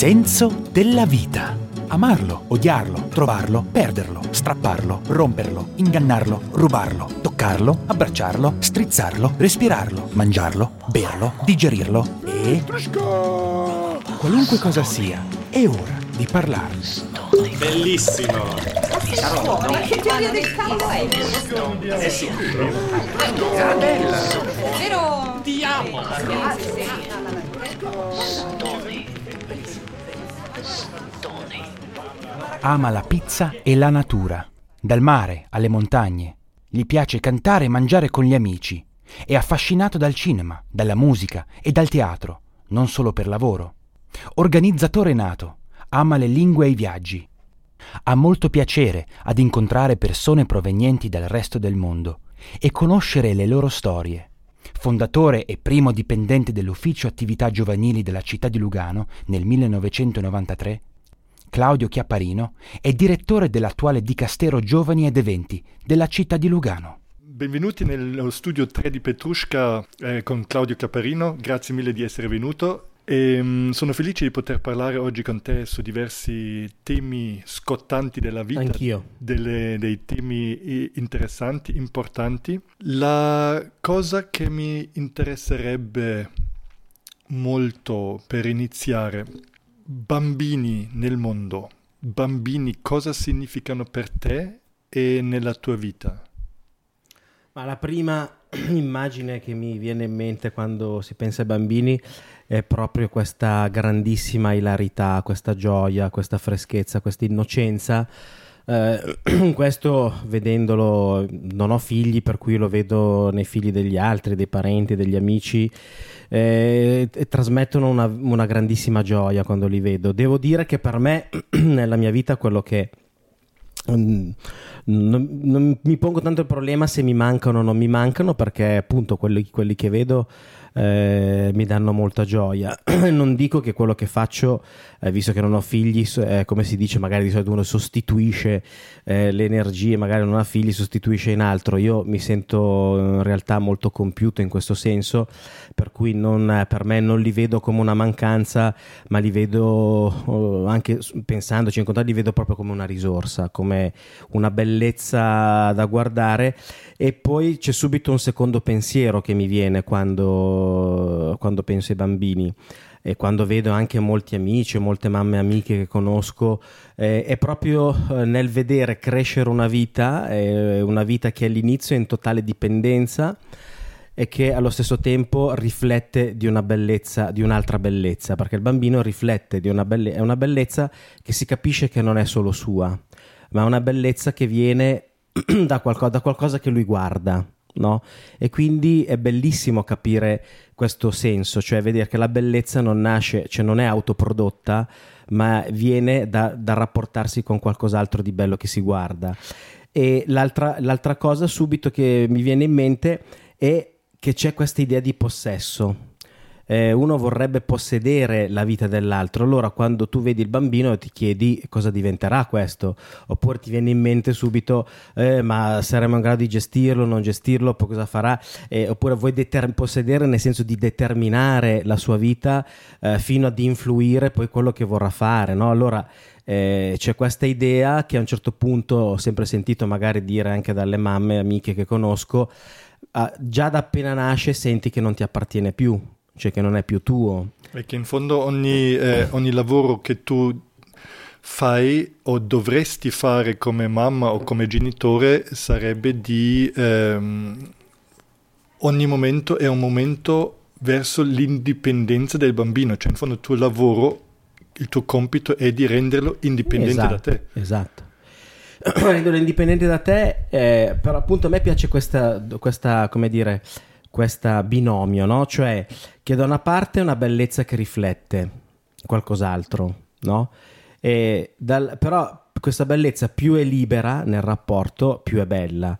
senso della vita. Amarlo, odiarlo, trovarlo, perderlo, strapparlo, romperlo, ingannarlo, rubarlo, toccarlo, abbracciarlo, strizzarlo, respirarlo, mangiarlo, berlo, digerirlo e... Qualunque cosa sia, è ora di parlarne. Bellissimo! Che teoria del cavolo è? Eh sì. Vero? Ti amo! Ama la pizza e la natura, dal mare alle montagne. Gli piace cantare e mangiare con gli amici. È affascinato dal cinema, dalla musica e dal teatro, non solo per lavoro. Organizzatore nato, ama le lingue e i viaggi. Ha molto piacere ad incontrare persone provenienti dal resto del mondo e conoscere le loro storie. Fondatore e primo dipendente dell'Ufficio Attività Giovanili della città di Lugano nel 1993, Claudio Chiapparino è direttore dell'attuale Dicastero Giovani ed Eventi della città di Lugano. Benvenuti nello studio 3 di Petrushka eh, con Claudio Chiapparino, grazie mille di essere venuto. E, um, sono felice di poter parlare oggi con te su diversi temi scottanti della vita, Anch'io. Delle, dei temi interessanti, importanti. La cosa che mi interesserebbe molto per iniziare, bambini nel mondo, bambini cosa significano per te e nella tua vita? Ma la prima immagine che mi viene in mente quando si pensa ai bambini è proprio questa grandissima ilarità, questa gioia, questa freschezza, questa innocenza. Eh, questo vedendolo, non ho figli, per cui lo vedo nei figli degli altri, dei parenti, degli amici, eh, trasmettono una, una grandissima gioia quando li vedo. Devo dire che per me, nella mia vita, quello che non, non, mi pongo tanto il problema se mi mancano o non mi mancano perché appunto quelli, quelli che vedo eh, mi danno molta gioia. non dico che quello che faccio, eh, visto che non ho figli, eh, come si dice, magari di solito uno sostituisce eh, le energie, magari non ha figli, sostituisce in altro. Io mi sento in realtà molto compiuto in questo senso, per cui non, per me non li vedo come una mancanza, ma li vedo oh, anche pensandoci in contatto, li vedo proprio come una risorsa, come una bellezza da guardare. E poi c'è subito un secondo pensiero che mi viene quando, quando penso ai bambini e quando vedo anche molti amici, molte mamme amiche che conosco, eh, è proprio eh, nel vedere crescere una vita, eh, una vita che all'inizio è in totale dipendenza e che allo stesso tempo riflette di una bellezza, di un'altra bellezza, perché il bambino riflette di una, belle- è una bellezza che si capisce che non è solo sua, ma è una bellezza che viene da, qualcosa, da qualcosa che lui guarda. No? E quindi è bellissimo capire questo senso, cioè vedere che la bellezza non nasce, cioè non è autoprodotta, ma viene da, da rapportarsi con qualcos'altro di bello che si guarda. E l'altra, l'altra cosa subito che mi viene in mente è che c'è questa idea di possesso eh, uno vorrebbe possedere la vita dell'altro, allora quando tu vedi il bambino ti chiedi cosa diventerà questo, oppure ti viene in mente subito eh, ma saremo in grado di gestirlo, non gestirlo, poi cosa farà, eh, oppure vuoi deter- possedere nel senso di determinare la sua vita eh, fino ad influire poi quello che vorrà fare, no? Allora eh, c'è questa idea che a un certo punto ho sempre sentito magari dire anche dalle mamme, amiche che conosco, ah, già da appena nasce senti che non ti appartiene più, cioè che non è più tuo. E che in fondo ogni, eh, ogni lavoro che tu fai o dovresti fare come mamma o come genitore sarebbe di ehm, ogni momento è un momento verso l'indipendenza del bambino, cioè in fondo il tuo lavoro, il tuo compito è di renderlo indipendente esatto, da te. Esatto. renderlo indipendente da te, eh, però appunto a me piace questa, questa come dire, questo binomio, no? Cioè che da una parte è una bellezza che riflette qualcos'altro, no? Dal, però questa bellezza più è libera nel rapporto, più è bella.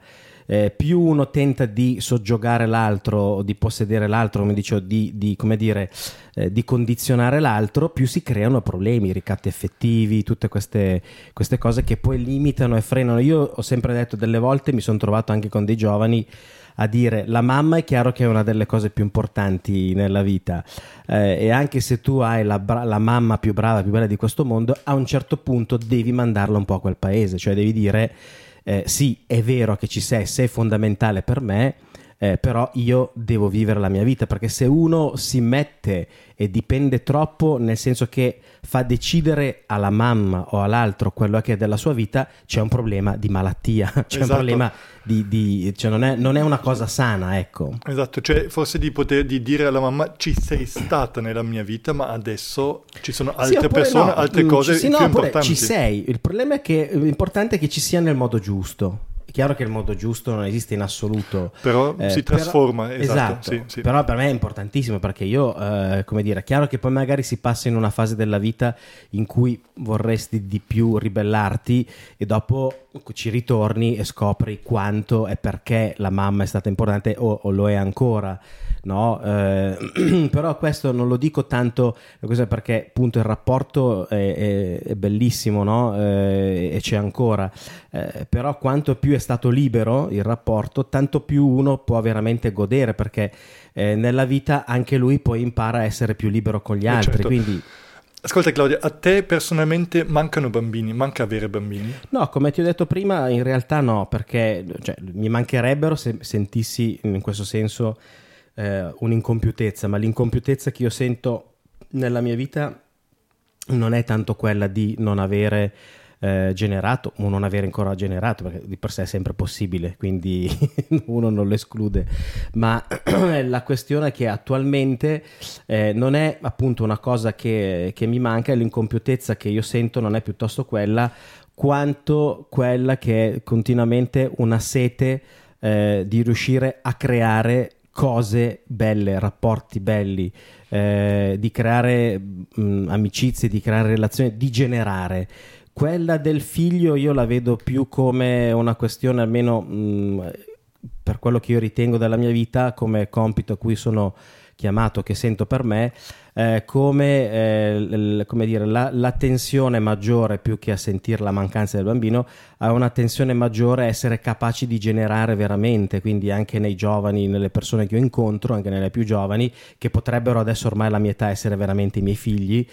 eh, più uno tenta di soggiogare l'altro di possedere l'altro, come dicevo, di, di, come dire, eh, di condizionare l'altro, più si creano problemi, ricatti effettivi, tutte queste, queste cose che poi limitano e frenano. Io ho sempre detto delle volte, mi sono trovato anche con dei giovani a dire la mamma è chiaro che è una delle cose più importanti nella vita eh, e anche se tu hai la, la, mamma più brava, più bella di questo mondo, a un certo punto devi mandarla un po' a quel paese, cioè devi dire eh, sì, è vero che ci sei, sei fondamentale per me, eh, però io devo vivere la mia vita perché se uno si mette e dipende troppo nel senso che fa decidere alla mamma o all'altro quello che è della sua vita c'è un problema di malattia c'è esatto. un problema di, di cioè non, è, non, è, una cosa sana ecco. Esatto cioè forse di poter di dire alla mamma ci sei stata nella mia vita ma adesso ci sono altre sì, persone no, altre mm, cose sì, più no, importanti. ci sei. Il problema è che l'importante è che ci sia nel modo giusto è chiaro che il modo giusto non esiste in assoluto. Però eh, si trasforma, però, esatto. esatto sì, sì. Però per me è importantissimo perché io, eh, come dire, è chiaro che poi magari si passa in una fase della vita in cui vorresti di più ribellarti e dopo ci ritorni e scopri quanto e perché la mamma è stata importante o, o lo è ancora no? Eh, però questo non lo dico tanto perché appunto il rapporto è, è, è bellissimo no? eh, e c'è ancora, eh, però quanto più è stato libero il rapporto, tanto più uno può veramente godere perché eh, nella vita anche lui poi impara a essere più libero con gli eh, altri. Certo. Quindi, Ascolta Claudia, a te personalmente mancano bambini? Manca avere bambini? No, come ti ho detto prima, in realtà no, perché cioè, mi mancherebbero se sentissi in questo senso eh, un'incompiutezza, ma l'incompiutezza che io sento nella mia vita non è tanto quella di non avere eh, generato o non avere ancora generato, perché di per sé è sempre possibile, quindi uno non lo esclude, ma la questione è che attualmente eh, non è appunto una cosa che, che mi manca, l'incompiutezza che io sento non è piuttosto quella quanto quella che è continuamente una sete eh, di riuscire a creare cose belle, rapporti belli, eh, di creare mh, mm, amicizie, di creare relazioni, di generare. Quella del figlio io la vedo più come una questione, almeno mh, mm, per quello che io ritengo della mia vita, come compito a cui sono chiamato, che sento per me, eh, come, eh, l- come dire, la, la, tensione maggiore più che a sentire la mancanza del bambino, ha una tensione maggiore a essere capaci di generare veramente, quindi anche nei giovani, nelle persone che io incontro, anche nelle più giovani, che potrebbero adesso ormai alla mia età essere veramente i miei figli.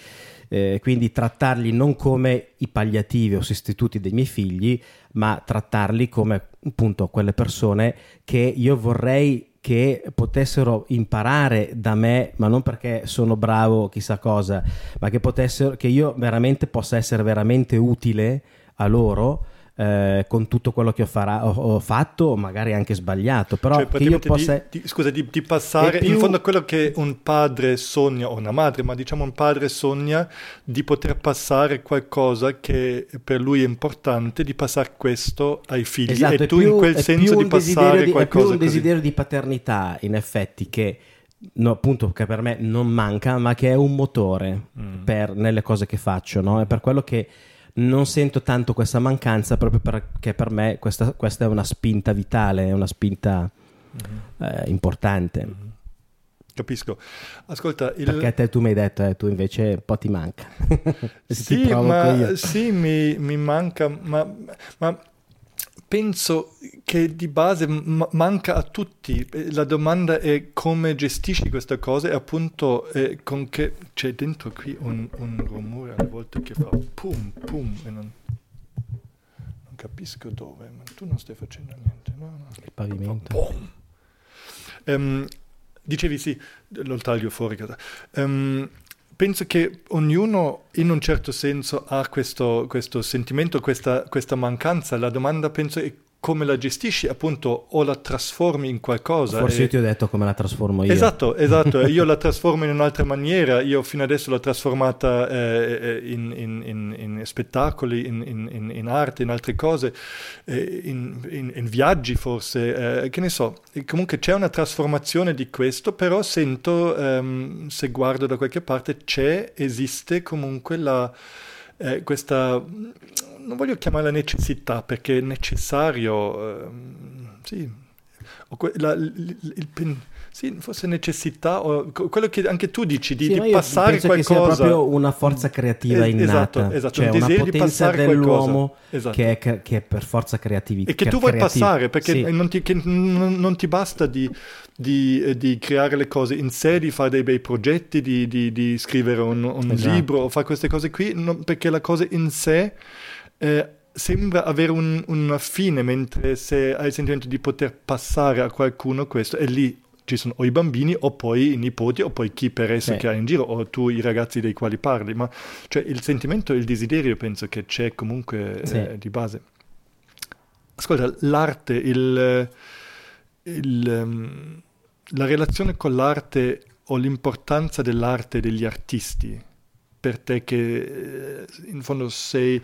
Eh, quindi trattarli non come i palliativi o sostituti dei miei figli, ma trattarli come appunto quelle persone che io vorrei che potessero imparare da me, ma non perché sono bravo chissà cosa, ma che, potessero, che io veramente possa essere veramente utile a loro eh, con tutto quello che ho, farà, ho, ho, fatto, magari anche sbagliato, però cioè, che io possa... Di, di, scusa, di, di passare, più... in fondo a quello che un padre sogna, o una madre, ma diciamo un padre sogna di poter passare qualcosa che per lui è importante, di passare questo ai figli esatto, e tu più, in quel senso di passare di, qualcosa... È più un così. desiderio di paternità, in effetti, che... No, appunto che per me non manca, ma che è un motore mm. per, nelle cose che faccio, no? È per quello che non sento tanto questa mancanza proprio perché per me questa, questa è una spinta vitale, è una spinta mm-hmm. eh, importante. Mm-hmm. Capisco. Ascolta, il... perché te tu mi hai detto, eh, tu invece un po' ti manca. sì, ma, sì mi, mi, manca, ma, ma penso che di base m- manca a tutti. La domanda è come gestisci questa cosa e appunto eh, con che c'è dentro qui un, un, rumore alle volte che fa pum pum e non, non, capisco dove, ma tu non stai facendo niente. No, no. Il pavimento. Um, dicevi sì, lo taglio fuori. Um, penso che ognuno in un certo senso ha questo, questo sentimento, questa, questa, mancanza. La domanda penso è come la gestisci, appunto, o la trasformi in qualcosa. Forse e... io ti ho detto come la trasformo io. Esatto, esatto. io la trasformo in un'altra maniera. Io fino adesso l'ho trasformata eh, eh in, in, in, in, spettacoli, in, arte, in altre cose, eh, in, viaggi forse, eh, che ne so. E comunque c'è una trasformazione di questo, però sento, ehm, se guardo da qualche parte, c'è, esiste comunque la eh, questa, non voglio chiamarla necessità perché è necessario, ehm, sì, la- il- il pen- sì, forse necessità, o quello che anche tu dici di, Sì, di passare penso che sia qualcosa. proprio una forza creativa Eh, innata, esatto, esatto, cioè un una desiderio di potenza passare dell'uomo qualcosa. Esatto. che, è, che- è per forza creatività. E che tu vuoi passare, perché non, ti, non- non ti basta di, di, eh, di creare le cose in sé, di fare dei bei progetti, di, di- di scrivere un, un Esatto. libro o fare queste cose qui, non- perché la cosa in sé eh, sembra avere un- una fine, mentre se hai il sentimento di poter passare a qualcuno questo, e lì ci sono o i bambini o poi i nipoti o poi chi per esso Sì. che hai in giro o tu i ragazzi dei quali parli, ma cioè il sentimento e il desiderio penso che c'è comunque Sì. eh, di base. Ascolta, l'arte, il, il, ehm, la relazione con l'arte o l'importanza dell'arte e degli artisti per te che eh, in fondo sei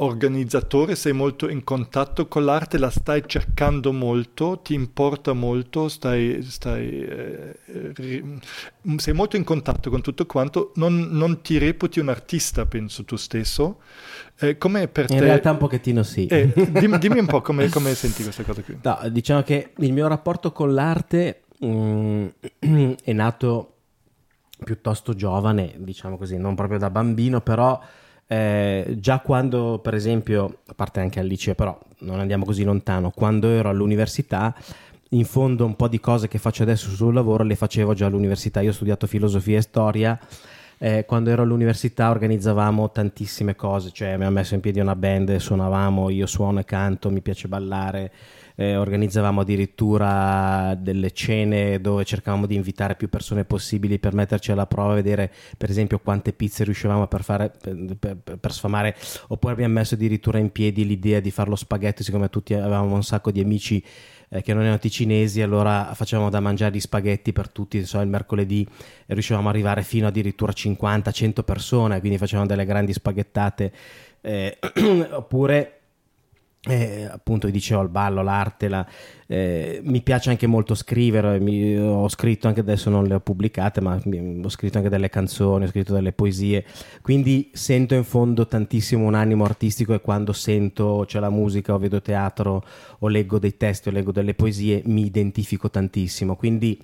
organizzatore, sei molto in contatto con l'arte, la stai cercando molto, ti importa molto, stai, stai, eh, ri- sei molto in contatto con tutto quanto, non, non ti reputi un artista, penso tu stesso. Eh, com'è per In te? realtà un pochettino sì. Eh, dimmi, dimmi un po' come, come senti questa cosa qui. No, diciamo che il mio rapporto con l'arte mm, è nato piuttosto giovane, diciamo così, non proprio da bambino, però eh, già quando, per esempio, a parte anche al liceo, però non andiamo così lontano, quando ero all'università, in fondo un po' di cose che faccio adesso sul lavoro le facevo già all'università. Io ho studiato filosofia e storia. eh, quando ero all'università organizzavamo tantissime cose, cioè abbiamo messo in piedi una band, suonavamo, io suono e canto, mi piace ballare, eh, organizzavamo addirittura delle cene dove cercavamo di invitare più persone possibili per metterci alla prova, vedere per esempio quante pizze riuscivamo per fare per, per- per sfamare, oppure abbiamo messo addirittura in piedi l'idea di fare lo spaghetto, siccome tutti avevamo un sacco di amici eh, che non erano ticinesi, allora facevamo da mangiare gli spaghetti per tutti, so, il mercoledì e riuscivamo ad arrivare fino addirittura a 50-100 persone, quindi facevamo delle grandi spaghettate, eh, oppure eh, appunto dicevo il ballo, l'arte, la- eh, mi piace anche molto scrivere, mi- ho scritto anche adesso non le ho pubblicate, ma mi- ho scritto anche delle canzoni, ho scritto delle poesie, quindi sento in fondo tantissimo un animo artistico e quando sento c'è la musica o vedo teatro o leggo dei testi o leggo delle poesie mi identifico tantissimo, quindi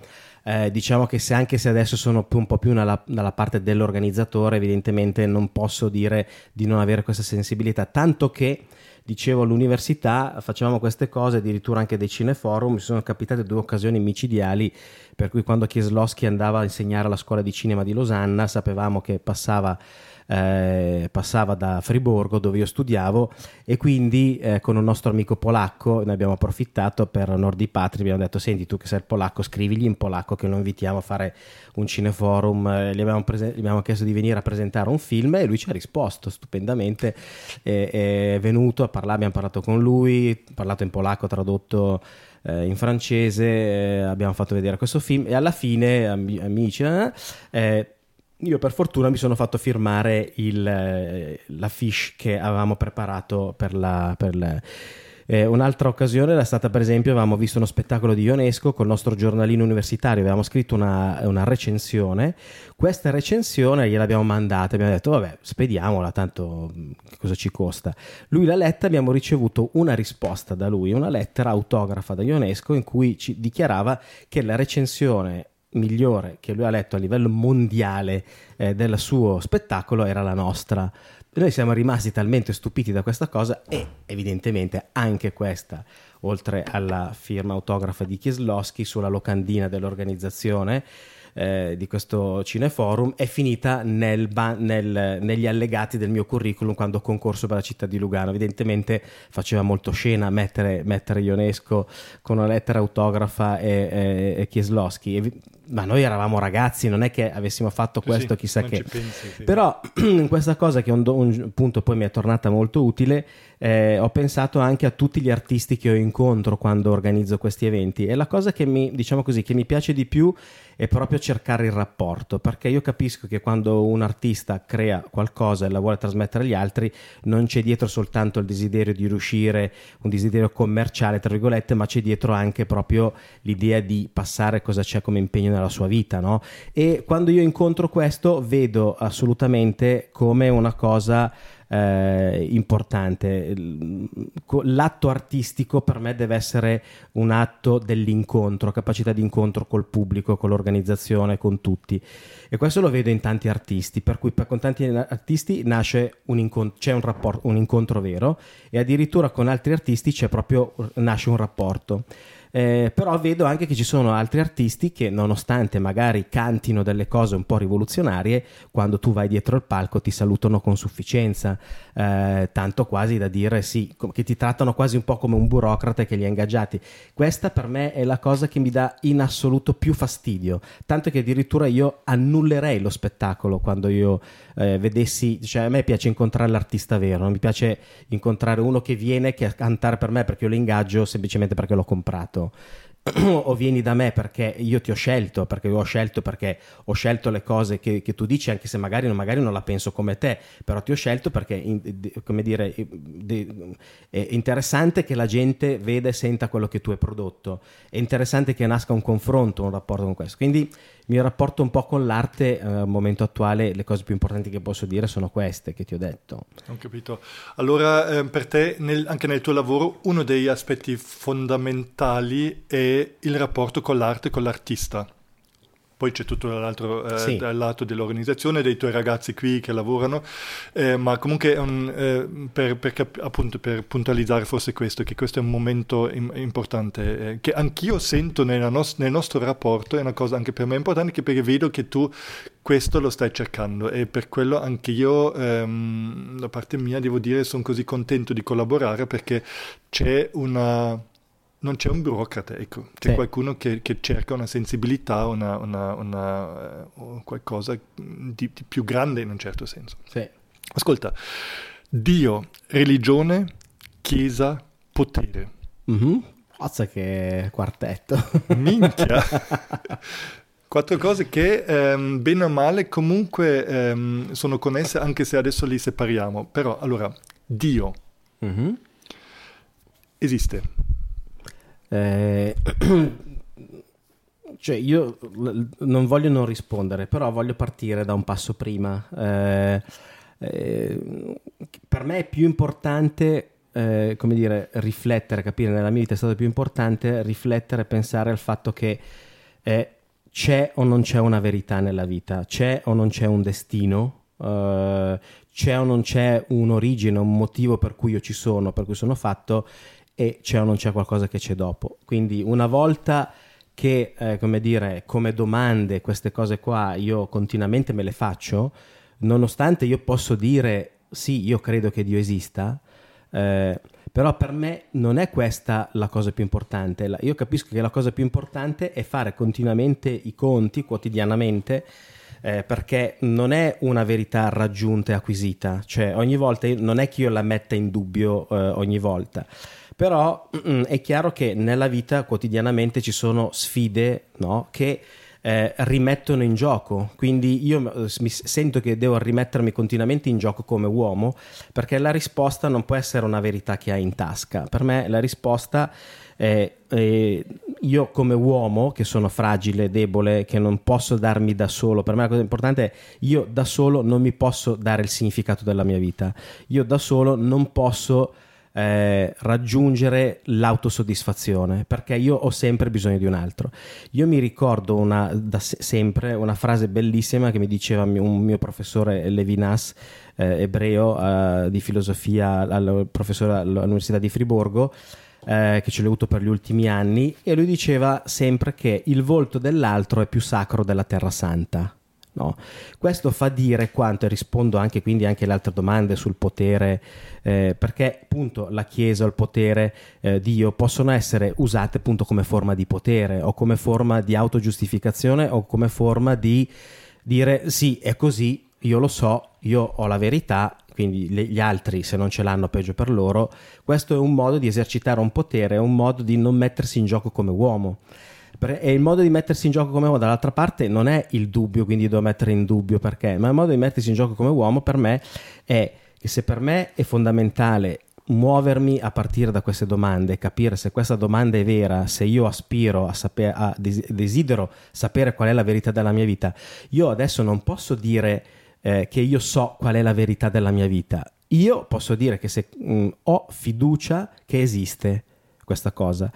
eh, diciamo che se anche se adesso sono un po' più nella, dalla parte dell'organizzatore, evidentemente non posso dire di non avere questa sensibilità, tanto che dicevo all'università facevamo queste cose, addirittura anche dei cineforum, mi sono capitate due occasioni micidiali, per cui quando Kieslowski andava a insegnare alla scuola di cinema di Losanna sapevamo che passava, eh, passava da Friburgo dove io studiavo e quindi eh, con un nostro amico polacco ne abbiamo approfittato per onor di patria, abbiamo detto senti tu che sei polacco scrivigli in polacco che lo invitiamo a fare un cineforum, eh, gli, abbiamo prese- gli abbiamo chiesto di venire a presentare un film e lui ci ha risposto stupendamente, è venuto a parlare, abbiamo parlato con lui, parlato in polacco, tradotto eh, in francese, eh, abbiamo fatto vedere questo film e alla fine, ami- amici, eh, eh, io per fortuna mi sono fatto firmare il, eh, la fiche che avevamo preparato per la... Per la- eh, un'altra occasione era stata per esempio, avevamo visto uno spettacolo di Ionesco col nostro giornalino universitario, avevamo scritto una, una recensione, questa recensione gliel'abbiamo mandata, abbiamo detto vabbè spediamola, tanto cosa ci costa. Lui l'ha letta, abbiamo ricevuto una risposta da lui, una lettera autografa da Ionesco in cui ci dichiarava che la recensione migliore che lui ha letto a livello mondiale eh, del suo spettacolo era la nostra. Noi siamo rimasti talmente stupiti da questa cosa e evidentemente anche questa, oltre alla firma autografa di Kieslowski sulla locandina dell'organizzazione eh, di questo cineforum, è finita nel ba- nel- negli allegati del mio curriculum quando ho concorso per la città di Lugano. Evidentemente faceva molto scena mettere, mettere Ionesco con una lettera autografa e, e, e Kieslowski. Evi- ma noi eravamo ragazzi, non è che avessimo fatto questo Sì, chissà che. pensi, sì. Però in questa cosa che un, un punto poi mi è tornata molto utile, eh, ho pensato anche a tutti gli artisti che ho incontro quando organizzo questi eventi e la cosa che mi, diciamo così, che mi piace di più è proprio cercare il rapporto, perché io capisco che quando un artista crea qualcosa e la vuole trasmettere agli altri, non c'è dietro soltanto il desiderio di riuscire, un desiderio commerciale, tra virgolette, ma c'è dietro anche proprio l'idea di passare cosa c'è come impegno nella sua vita, no? E quando io incontro questo vedo assolutamente come una cosa eh, importante. L'atto artistico per me deve essere un atto dell'incontro, capacità di incontro col pubblico, con l'organizzazione, con tutti. E questo lo vedo in tanti artisti, per cui con tanti artisti nasce un incontro, c'è un, rapporto, un incontro vero e addirittura con altri artisti c'è proprio, nasce un rapporto. Eh, però vedo anche che ci sono altri artisti che nonostante magari cantino delle cose un po' rivoluzionarie, quando tu vai dietro il palco ti salutano con sufficienza, eh, tanto quasi da dire sì, che ti trattano quasi un po' come un burocrate che li ha ingaggiati. Questa per me è la cosa che mi dà in assoluto più fastidio, tanto che addirittura io annullerei lo spettacolo quando io eh, vedessi, cioè a me piace incontrare l'artista vero, non mi piace incontrare uno che viene che a cantare per me perché io lo ingaggio semplicemente perché l'ho comprato o vieni da me perché io ti ho scelto, perché ho scelto perché ho scelto le cose che, che tu dici, anche se magari, magari, non la penso come te, però ti ho scelto perché, come dire, è interessante che la gente veda e senta quello che tu hai prodotto, è interessante che nasca un confronto, un rapporto con questo. Quindi il mio rapporto un po' con l'arte eh, al momento attuale, le cose più importanti che posso dire sono queste che ti ho detto. Ho capito. Allora, eh, per te, nel, anche nel tuo lavoro, uno degli aspetti fondamentali è il rapporto con l'arte, con l'artista. Poi c'è tutto l'altro eh, sì. lato dell'organizzazione, dei tuoi ragazzi qui che lavorano, eh, ma comunque un, eh, per, per, appunto, per, puntualizzare forse questo, che questo è un momento im- importante, eh, che anch'io sento nos- nel nostro rapporto, è una cosa anche per me importante, perché vedo che tu questo lo stai cercando e per quello anche io, ehm, da parte mia, devo dire, sono così contento di collaborare perché c'è una non c'è un burocrate, ecco, c'è sì. qualcuno che, che, cerca una sensibilità, una, una, una, uh, qualcosa di, di, più grande in un certo senso. Sì. Ascolta, Dio, religione, chiesa, potere. Mm-hmm. Forza che quartetto. Minchia. Quattro cose che, ehm, bene o male, comunque ehm, sono connesse, anche se adesso li separiamo. Però, allora, Dio mm-hmm. esiste eh, cioè io non voglio non rispondere, però voglio partire da un passo prima. Eh, eh, per me è più importante, eh, come dire, riflettere, capire nella mia vita è stato più importante riflettere, pensare al fatto che eh, c'è o non c'è una verità nella vita, c'è o non c'è un destino, Uh, c'è o non c'è un'origine, un motivo per cui io ci sono, per cui sono fatto e c'è o non c'è qualcosa che c'è dopo. Quindi una volta che, eh, come dire, come domande queste cose qua io continuamente me le faccio, nonostante io posso dire sì, io credo che Dio esista, eh, però per me non è questa la cosa più importante. Io capisco che la cosa più importante è fare continuamente i conti, quotidianamente, eh, perché non è una verità raggiunta e acquisita, cioè ogni volta non è che io la metta in dubbio eh, ogni volta. Però è chiaro che nella vita quotidianamente ci sono sfide no? che eh, rimettono in gioco. Quindi io eh, mi sento che devo rimettermi continuamente in gioco come uomo perché la risposta non può essere una verità che hai in tasca. Per me la risposta è, è io come uomo che sono fragile, debole, che non posso darmi da solo. Per me la cosa importante è io da solo non mi posso dare il significato della mia vita. Io da solo non posso eh, raggiungere l'autosoddisfazione, perché io ho sempre bisogno di un altro. Io mi ricordo una, da se- sempre una frase bellissima che mi diceva un mio professore Levinas, eh, ebreo eh, di filosofia, al, professore all'Università di Friburgo, eh, che ce l'ho avuto per gli ultimi anni, e lui diceva sempre che il volto dell'altro è più sacro della Terra Santa. No? Questo fa dire quanto, e rispondo anche quindi anche alle altre domande sul potere, eh, perché appunto la Chiesa o il potere, eh, Dio, possono essere usate appunto come forma di potere o come forma di autogiustificazione o come forma di dire sì, è così, io lo so, io ho la verità, quindi gli altri se non ce l'hanno peggio per loro. Questo è un modo di esercitare un potere, è un modo di non mettersi in gioco come uomo E il modo di mettersi in gioco come uomo, dall'altra parte, non è il dubbio, quindi devo mettere in dubbio perché, ma il modo di mettersi in gioco come uomo per me è che se per me è fondamentale muovermi a partire da queste domande, capire se questa domanda è vera, se io aspiro a sapere, desidero sapere qual è la verità della mia vita, io adesso non posso dire eh, che io so qual è la verità della mia vita. Io posso dire che se mh, ho fiducia che esiste questa cosa,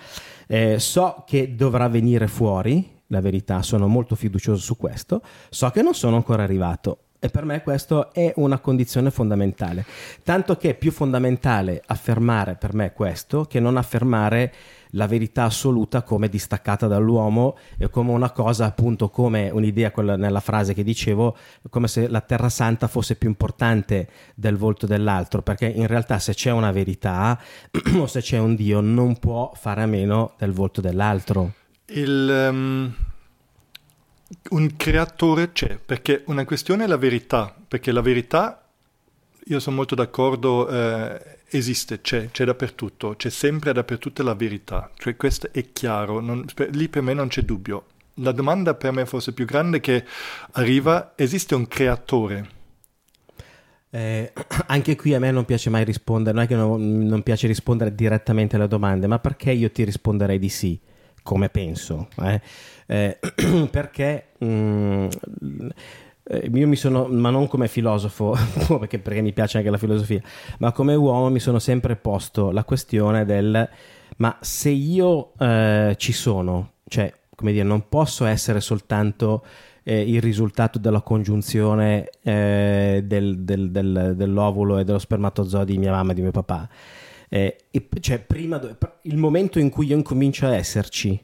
Eh, so che dovrà venire fuori la verità, sono molto fiducioso su questo, so che non sono ancora arrivato. E per me questo è una condizione fondamentale. Tanto che è più fondamentale affermare per me questo che non affermare la verità assoluta come distaccata dall'uomo come una cosa, appunto, come un'idea quella nella frase che dicevo, come se la Terra Santa fosse più importante del volto dell'altro, perché in realtà se c'è una verità o se c'è un Dio non può fare a meno del volto dell'altro. Il, ehm, un creatore c'è, perché una questione è la verità, perché la verità, io sono molto d'accordo, eh, esiste, c'è, c'è dappertutto, c'è sempre dappertutto la verità, cioè questo è chiaro, non- per- lì per me non c'è dubbio. La domanda per me forse più grande che arriva, esiste un creatore? Eh, anche qui a me non piace mai rispondere, non è che non, non piace rispondere direttamente alle domande, ma perché io ti risponderei di sì, come penso? eh? Eh, perché mm, eh, io mi sono, ma non come filosofo, perché, perché mi piace anche la filosofia, ma come uomo mi sono sempre posto la questione del ma se io eh, ci sono, cioè, come dire, non posso essere soltanto eh, il risultato della congiunzione eh, del- del- del- dell'ovulo e dello spermatozoo di mia mamma e di mio papà. Eh, e- cioè, prima il momento in cui io incomincio a esserci,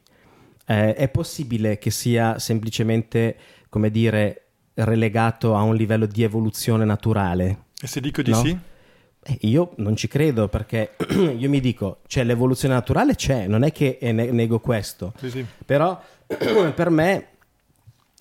eh, è possibile che sia semplicemente, come dire, relegato a un livello di evoluzione naturale? E se dico di No? sì? Eh, Io non ci credo perché io mi dico, c'è l'evoluzione naturale, c'è, non è che eh, ne- nego questo, Sì, sì. però per me,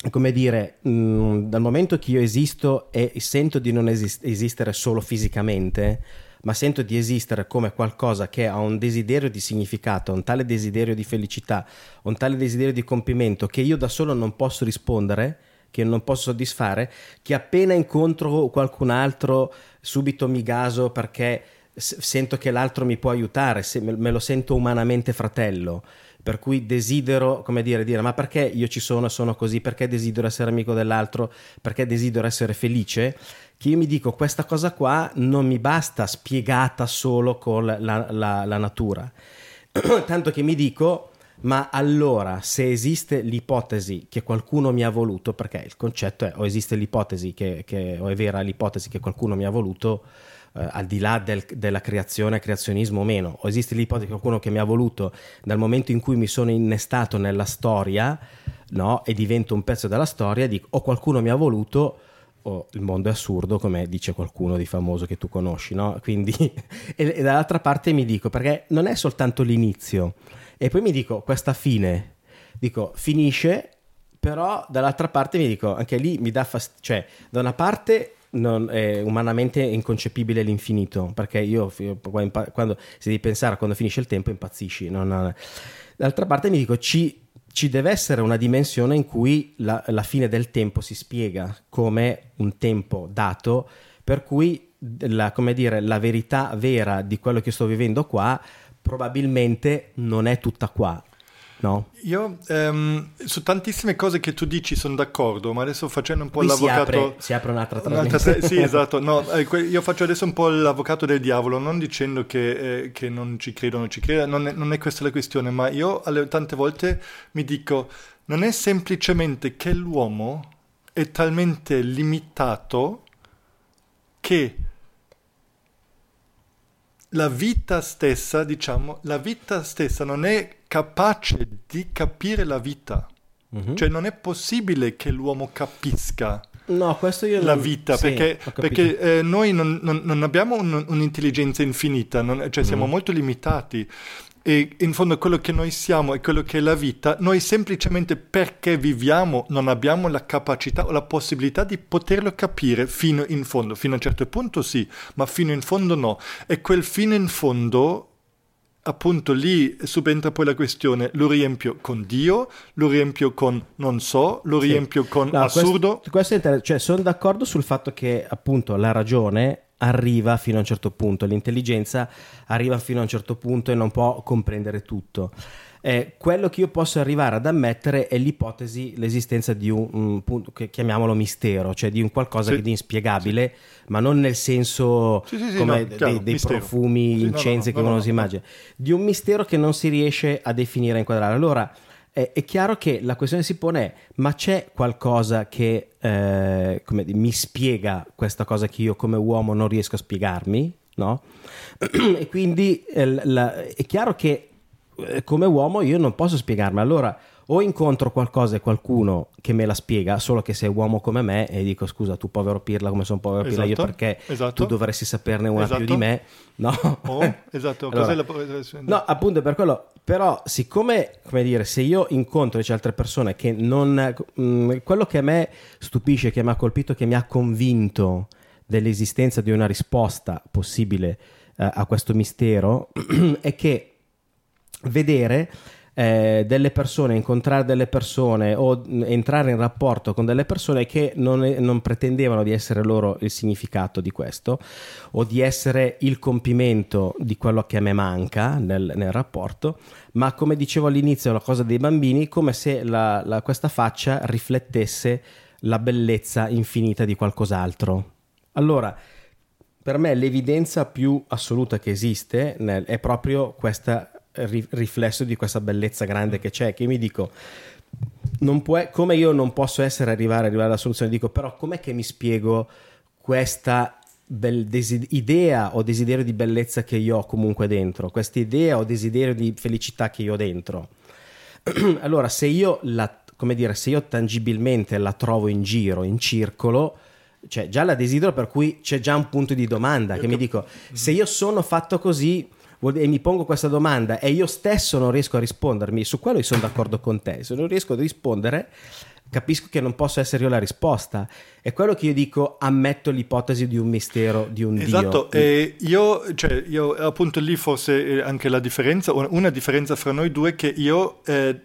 come dire, mh, dal momento che io esisto e sento di non esis- esistere solo fisicamente, ma sento di esistere come qualcosa che ha un desiderio di significato, un tale desiderio di felicità, un tale desiderio di compimento che io da solo non posso rispondere, che non posso soddisfare, che appena incontro qualcun altro subito mi gaso perché sento che l'altro mi può aiutare, me lo sento umanamente fratello. Per cui desidero, come dire, dire ma perché io ci sono sono così? Perché desidero essere amico dell'altro? Perché desidero essere felice? Che io mi dico questa cosa qua non mi basta spiegata solo con la, la- la natura. Tanto che mi dico, ma allora se esiste l'ipotesi che qualcuno mi ha voluto, perché il concetto è o esiste l'ipotesi che, che- o è vera l'ipotesi che qualcuno mi ha voluto, eh, al di là del- della creazione, creazionismo o meno, o esiste l'ipotesi che qualcuno che mi ha voluto dal momento in cui mi sono innestato nella storia, no? E divento un pezzo della storia, dico, o qualcuno mi ha voluto o il mondo è assurdo, come dice qualcuno di famoso che tu conosci, no? Quindi, e, e dall'altra parte mi dico, perché non è soltanto l'inizio, e poi mi dico, questa fine, dico, finisce, però dall'altra parte mi dico, anche lì mi dà fastidio, cioè, da una parte non- è umanamente inconcepibile l'infinito, perché io, io quando se devi pensare a quando finisce il tempo impazzisci, non- D'altra parte mi dico, ci, ci deve essere una dimensione in cui la, la fine del tempo si spiega come un tempo dato, per cui la, dire, la verità vera di quello che sto vivendo qua probabilmente non è tutta qua, no? Io ehm, su tantissime cose che tu dici sono d'accordo, ma adesso facendo un po' Qui si l'avvocato... apre, si apre un'altra trasmissione. tra- sì, esatto. No, eh, io faccio adesso un po' l'avvocato del diavolo, non dicendo che, eh, che non ci credo o non ci credo, non è, non è questa la questione, ma io alle- tante volte mi dico, non è semplicemente che l'uomo è talmente limitato che la vita stessa, diciamo, la vita stessa non è capace di capire la vita. Mhm. Cioè non è possibile che l'uomo capisca No, la non- vita, sì, perché, perché, eh, noi non, non- non abbiamo un- un'intelligenza infinita, cioè siamo Mm. molto limitati. E in fondo quello che noi siamo e quello che è la vita, noi semplicemente perché viviamo non abbiamo la capacità o la possibilità di poterlo capire fino in fondo. Fino a un certo punto sì, ma fino in fondo no. E quel fino in fondo appunto lì subentra poi la questione, lo riempio con Dio, lo riempio con non so, lo Sì. riempio con No, assurdo. questo- questo è inter- cioè, sono d'accordo sul fatto che appunto la ragione arriva fino a un certo punto, l'intelligenza arriva fino a un certo punto e non può comprendere tutto. Eh, quello che io posso arrivare ad ammettere è l'ipotesi, l'esistenza di un, un punto che chiamiamolo mistero, cioè di un qualcosa Sì. che di inspiegabile, ma non nel senso Sì, sì, sì, come no, dei- chiaro, dei, profumi, Sì, no, no, incensi che no, uno no, si immagina, di un mistero che non si riesce a definire e inquadrare. Allora, è, chiaro che la questione si pone è, ma c'è qualcosa che eh, come mi spiega questa cosa che io come uomo non riesco a spiegarmi? No? e quindi eh, la- è chiaro che eh, come uomo io non posso spiegarmi. Allora, o incontro qualcosa e qualcuno che me la spiega, solo che sei uomo come me, e dico scusa, tu povero pirla, come sono povero pirla io, Esatto, perché esatto. tu dovresti saperne una più Esatto. di me, no? Oh, esatto, Allora, la- No, appunto per quello. Però, siccome, come dire, se io incontro invece altre persone che non. mh, quello che a me stupisce, che mi ha colpito, che mi ha convinto dell'esistenza di una risposta possibile eh, a questo mistero è che vedere eh, delle persone, incontrare delle persone o mh, entrare in rapporto con delle persone che non, non pretendevano di essere loro il significato di questo o di essere il compimento di quello che a me manca nel, nel rapporto, ma come dicevo all'inizio, la cosa dei bambini, come se la- la- questa faccia riflettesse la bellezza infinita di qualcos'altro. Allora, per me l'evidenza più assoluta che esiste è proprio questo riflesso di questa bellezza grande che c'è, che mi dico, non può, come io non posso essere arrivare, arrivare alla soluzione, dico però com'è che mi spiego questa bel- desi- idea o desiderio di bellezza che io ho comunque dentro, questa idea o desiderio di felicità che io ho dentro. allora, se io la, come dire, se io tangibilmente la trovo in giro, in circolo, cioè già la desidero per cui c'è già un punto di domanda che mi dico, se io sono fatto così e mi pongo questa domanda e io stesso non riesco a rispondermi, su quello io sono d'accordo con te, se non riesco a rispondere capisco che non posso essere io la risposta. È quello che io dico, ammetto l'ipotesi di un mistero, di un Esatto, Dio. e io, cioè, io appunto lì forse eh, anche la differenza, una differenza fra noi due è che io eh,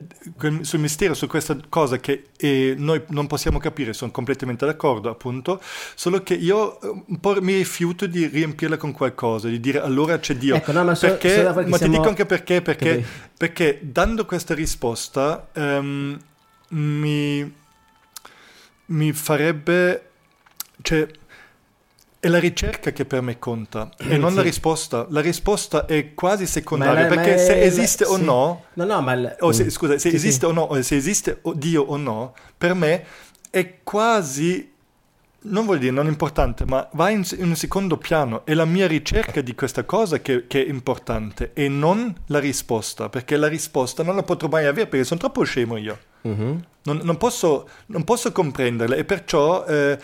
sul mistero, su questa cosa che eh, noi non possiamo capire, sono completamente d'accordo appunto, solo che io eh, un po' mi rifiuto di riempirla con qualcosa, di dire allora c'è Dio. Ecco, no, ma so- perché, che ma ti siamo- dico anche perché, perché, perché dando questa risposta ehm, mi, mi farebbe... Cioè, è la ricerca che per me conta e non la Sì. risposta. La risposta è quasi secondaria la- perché se esiste o sì. no, No, no, ma... il- o se, Mm. scusa, se Sì, esiste o no, se esiste Dio o no, per me è quasi, non vuol dire non importante, ma va in, in un secondo piano. È la mia ricerca di questa cosa che, che è importante e non la risposta, perché la risposta non la potrò mai avere perché sono troppo scemo io. Mhm. Non, non posso, non posso comprenderle e perciò eh,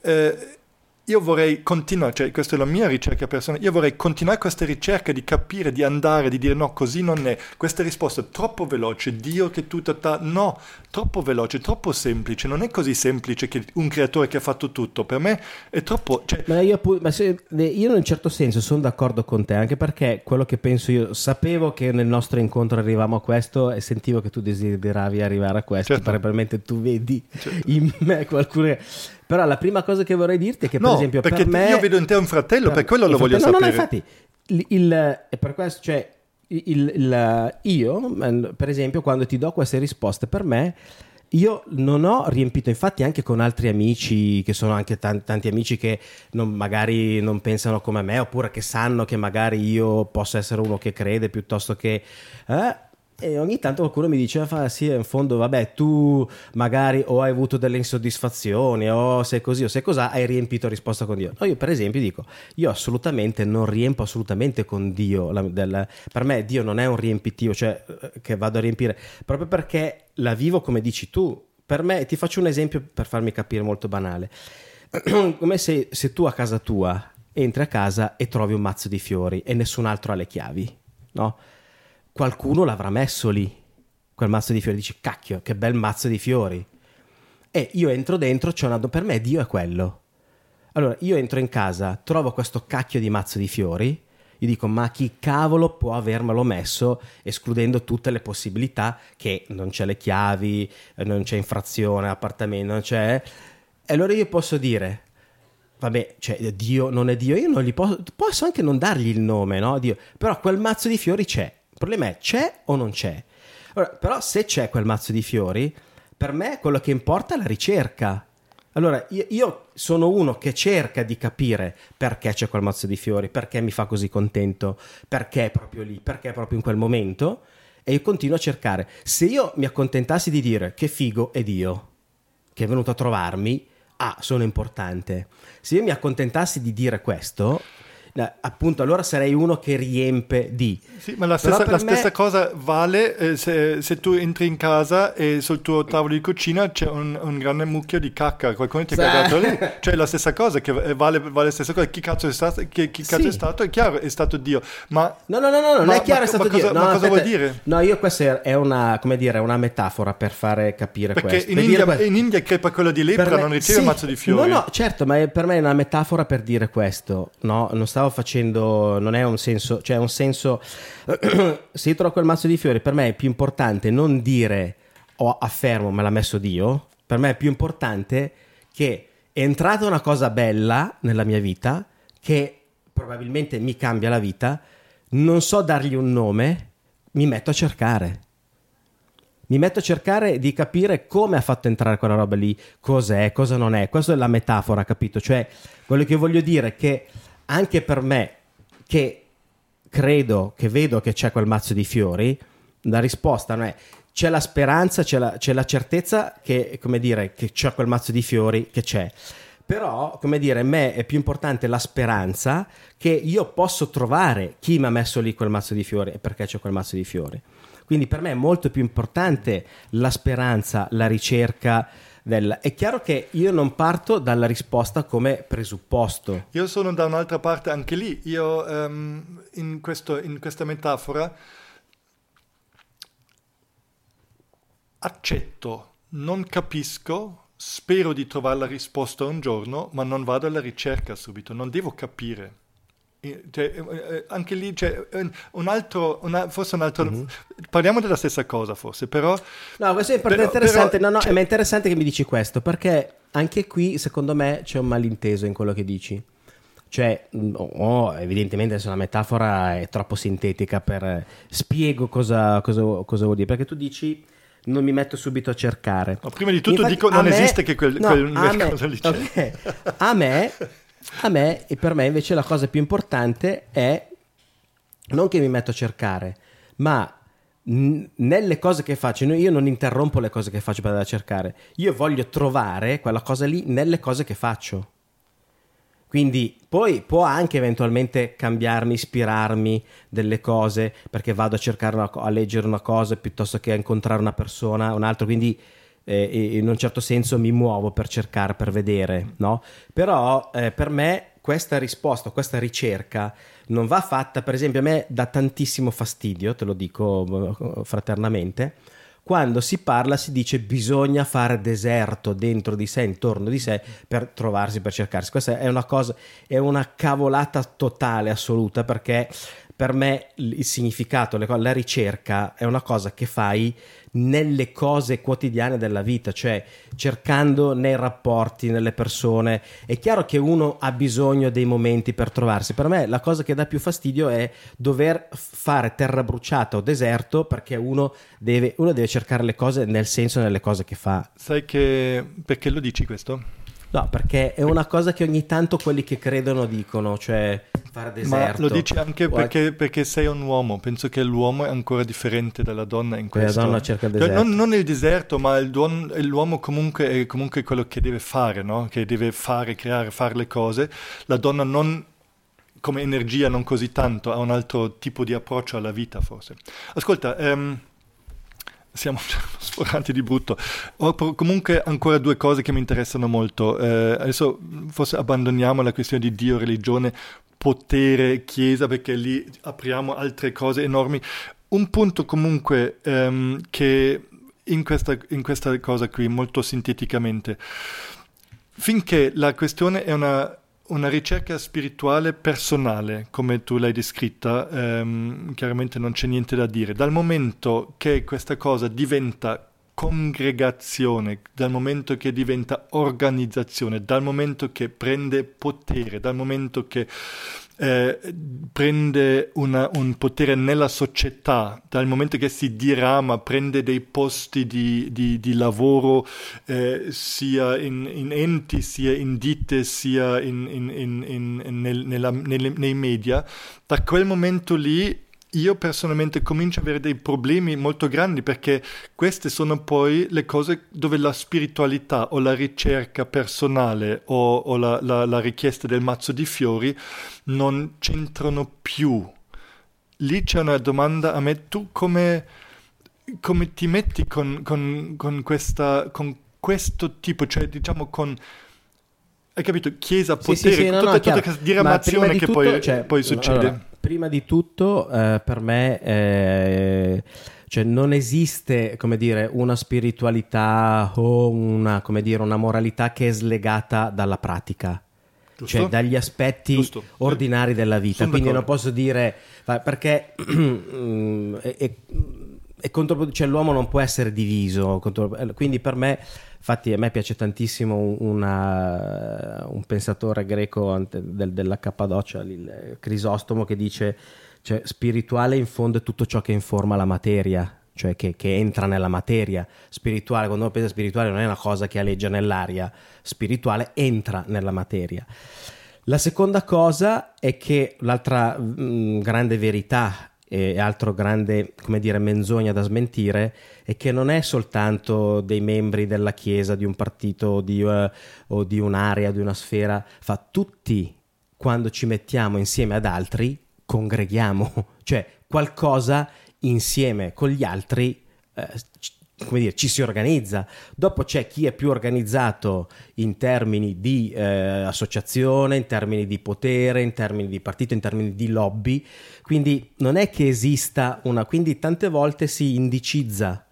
eh, io vorrei continuare, cioè questa è la mia ricerca personale, io vorrei continuare questa ricerca di capire, di andare, di dire no, così non è. Questa risposta è troppo veloce, Dio che tutto ta, no, troppo veloce, troppo semplice, non è così semplice che un creatore che ha fatto tutto, per me è troppo... Cioè, Ma io, ma se- io in un certo senso sono d'accordo con te, anche perché quello che penso io, sapevo che nel nostro incontro arrivavamo a questo e sentivo che tu desideravi arrivare a questo, Certo. probabilmente tu vedi in me qualcuno. Però la prima cosa che vorrei dirti è che per no, esempio perché per me... io vedo in te un fratello, per quello lo voglio no, sapere. No, no, infatti, il, il- è per questo, cioè, il- il- io, per esempio, quando ti do queste risposte, per me, io non ho riempito, infatti, anche con altri amici, che sono anche tan- tanti amici che non- magari non pensano come me, oppure che sanno che magari io posso essere uno che crede piuttosto che. eh, e ogni tanto qualcuno mi dice, fa, sì, in fondo, vabbè, tu magari o hai avuto delle insoddisfazioni, o sei così, o sei cos'ha, hai riempito risposta con Dio. No, io per esempio dico, io assolutamente non riempo assolutamente con Dio. la- del- per me Dio non è un riempitivo, cioè eh, che vado a riempire, proprio perché la vivo come dici tu. Per me, ti faccio un esempio per farmi capire molto banale. come se, se tu a casa tua entri a casa e trovi un mazzo di fiori e nessun altro ha le chiavi, no? Qualcuno l'avrà messo lì, quel mazzo di fiori, dici cacchio, che bel mazzo di fiori. E io entro dentro, c'è una... per me Dio è quello. Allora, io entro in casa, trovo questo cacchio di mazzo di fiori Io dico, ma chi cavolo può avermelo messo escludendo tutte le possibilità che non c'è le chiavi, non c'è infrazione, appartamento, non c'è... E allora io posso dire, vabbè, cioè Dio non è Dio, io non gli posso, posso anche non dargli il nome, no? Dio, però quel mazzo di fiori c'è. Problema è c'è o non c'è? Allora, però se c'è quel mazzo di fiori, per me quello che importa è la ricerca. Allora, io, io, sono uno che cerca di capire perché c'è quel mazzo di fiori, perché mi fa così contento, perché è proprio lì, perché è proprio in quel momento, e io continuo a cercare. Se io mi accontentassi di dire che figo è Dio, che è venuto a trovarmi, ah, sono importante. Se io mi accontentassi di dire questo, appunto allora sarei uno che riempie di. Sì ma la stessa, la stessa cosa vale eh, se, se, tu entri in casa e sul tuo tavolo di cucina c'è un, un grande mucchio di cacca. Qualcuno ti ha cagato lì. Cioè la stessa cosa che vale, vale la stessa cosa. Chi cazzo è stato chi, chi cazzo sì. è stato? È chiaro è stato Dio. Ma no no no, no non ma, è chiaro ma, è stato ma Dio. cosa, no, ma cosa vuol dire? no io questa è una come dire una metafora per fare capire perché questo. in India, in India crepa quello di lepra non riceve sì, mazzo di fiori. no no certo ma è, per me è una metafora per dire questo no? Non stavo facendo non è un senso cioè un senso se io trovo quel mazzo di fiori per me è più importante non dire o oh, affermo me l'ha messo Dio per me è più importante che è entrata una cosa bella nella mia vita che probabilmente mi cambia la vita non so dargli un nome mi metto a cercare mi metto a cercare di capire come ha fatto entrare quella roba lì, cos'è, cosa non è. Questa è la metafora, capito? Cioè, quello che voglio dire è che anche per me, che credo, che vedo che c'è quel mazzo di fiori, la risposta non è c'è la speranza, c'è la, c'è la certezza che, come dire, che c'è quel mazzo di fiori che c'è. Però, come dire, a me è più importante la speranza che io posso trovare chi mi ha messo lì quel mazzo di fiori e perché c'è quel mazzo di fiori. Quindi per me è molto più importante la speranza, la ricerca. Del... È chiaro che io non parto dalla risposta come presupposto. Io sono da un'altra parte anche lì. Io um, in, questo, in questa metafora accetto, non capisco, spero di trovare la risposta un giorno, ma non vado alla ricerca subito, non devo capire. Cioè, eh, eh, anche lì c'è cioè, un altro, una, forse un altro, mm-hmm. parliamo della stessa cosa forse, però... No, questo è però, interessante, però, no, no, cioè... è interessante che mi dici questo, perché anche qui secondo me c'è un malinteso in quello che dici. Cioè, oh, evidentemente adesso la metafora è troppo sintetica per... Spiego cosa, cosa, cosa vuol dire, perché tu dici non mi metto subito a cercare. No, prima di tutto Infatti, dico non me, esiste che quel, no, quel me, cosa lì c'è. Okay. A me a me e per me invece la cosa più importante è non che mi metto a cercare, ma nelle cose che faccio, io non interrompo le cose che faccio per andare a cercare, io voglio trovare quella cosa lì nelle cose che faccio. Quindi poi può anche eventualmente cambiarmi, ispirarmi delle cose perché vado a cercare una, a leggere una cosa piuttosto che a incontrare una persona, un altro, quindi eh, in un certo senso mi muovo per cercare, per vedere, no? Però eh, per me questa risposta, questa ricerca non va fatta, per esempio a me dà tantissimo fastidio, te lo dico eh, fraternamente, quando si parla si dice bisogna fare deserto dentro di sé, intorno di sé per trovarsi, per cercarsi. Questa è una cosa, è una cavolata totale, assoluta, perché per me il significato, la ricerca è una cosa che fai nelle cose quotidiane della vita, cioè cercando nei rapporti, nelle persone. È chiaro che uno ha bisogno dei momenti per trovarsi. Per me la cosa che dà più fastidio è dover fare terra bruciata o deserto perché uno deve, uno deve cercare le cose nel senso nelle cose che fa. Sai che perché lo dici questo? No, perché è una cosa che ogni tanto quelli che credono dicono, cioè fare deserto. Ma lo dici anche perché, perché, sei un uomo, penso che l'uomo è ancora differente dalla donna in questo. La donna cerca il cioè, deserto. Non, non il deserto, ma il don, l'uomo comunque è comunque quello che deve fare, no? Che deve fare, creare, fare le cose. La donna non come energia non così tanto, ha un altro tipo di approccio alla vita forse. Ascolta, um, siamo sforanti di brutto. Ho comunque ancora due cose che mi interessano molto. Eh, adesso forse abbandoniamo la questione di Dio, religione, potere, chiesa, perché lì apriamo altre cose enormi. Un punto comunque ehm, che in questa, in questa cosa qui, molto sinteticamente, finché la questione è una una ricerca spirituale personale, come tu l'hai descritta, ehm, chiaramente non c'è niente da dire. Dal momento che questa cosa diventa congregazione, dal momento che diventa organizzazione, dal momento che prende potere, dal momento che eh, prende una, un potere nella società, dal momento che si dirama, prende dei posti di, di, di lavoro eh, sia in, in, enti, sia in ditte, sia in, nel, nella, nelle, nei media, da quel momento lì io personalmente comincio ad avere dei problemi molto grandi perché queste sono poi le cose dove la spiritualità o la ricerca personale o, o la, la, la richiesta del mazzo di fiori non c'entrano più. Lì c'è una domanda a me, tu come, come ti metti con, con, con, questa, con questo tipo, cioè diciamo con hai capito? Chiesa, potere, sì, sì, sì, no, tutta, no, tutta questa diramazione che tutto, poi, cioè, poi, succede. Allora, prima di tutto, eh, per me, eh, cioè non esiste, come dire, una spiritualità o una, come dire, una moralità che è slegata dalla pratica. Giusto? Cioè dagli aspetti Giusto. ordinari della vita. Quindi d'accordo. non posso dire perché è, è, è contro, cioè, l'uomo non può essere diviso. Contro, quindi per me Infatti a me piace tantissimo una, un pensatore greco del, della Cappadocia, il Crisostomo, che dice cioè, spirituale in fondo è tutto ciò che informa la materia, cioè che, che, entra nella materia spirituale. Quando uno pensa spirituale non è una cosa che aleggia nell'aria, spirituale entra nella materia. La seconda cosa è che l'altra mh, mm, grande verità e altro grande, come dire, menzogna da smentire è che non è soltanto dei membri della Chiesa, di un partito o di, uh, o di un'area, di una sfera, fa tutti quando ci mettiamo insieme ad altri, congreghiamo, cioè qualcosa insieme con gli altri eh, come dire, ci si organizza. Dopo c'è chi è più organizzato in termini di eh, associazione, in termini di potere, in termini di partito, in termini di lobby. Quindi non è che esista una... Quindi tante volte si indicizza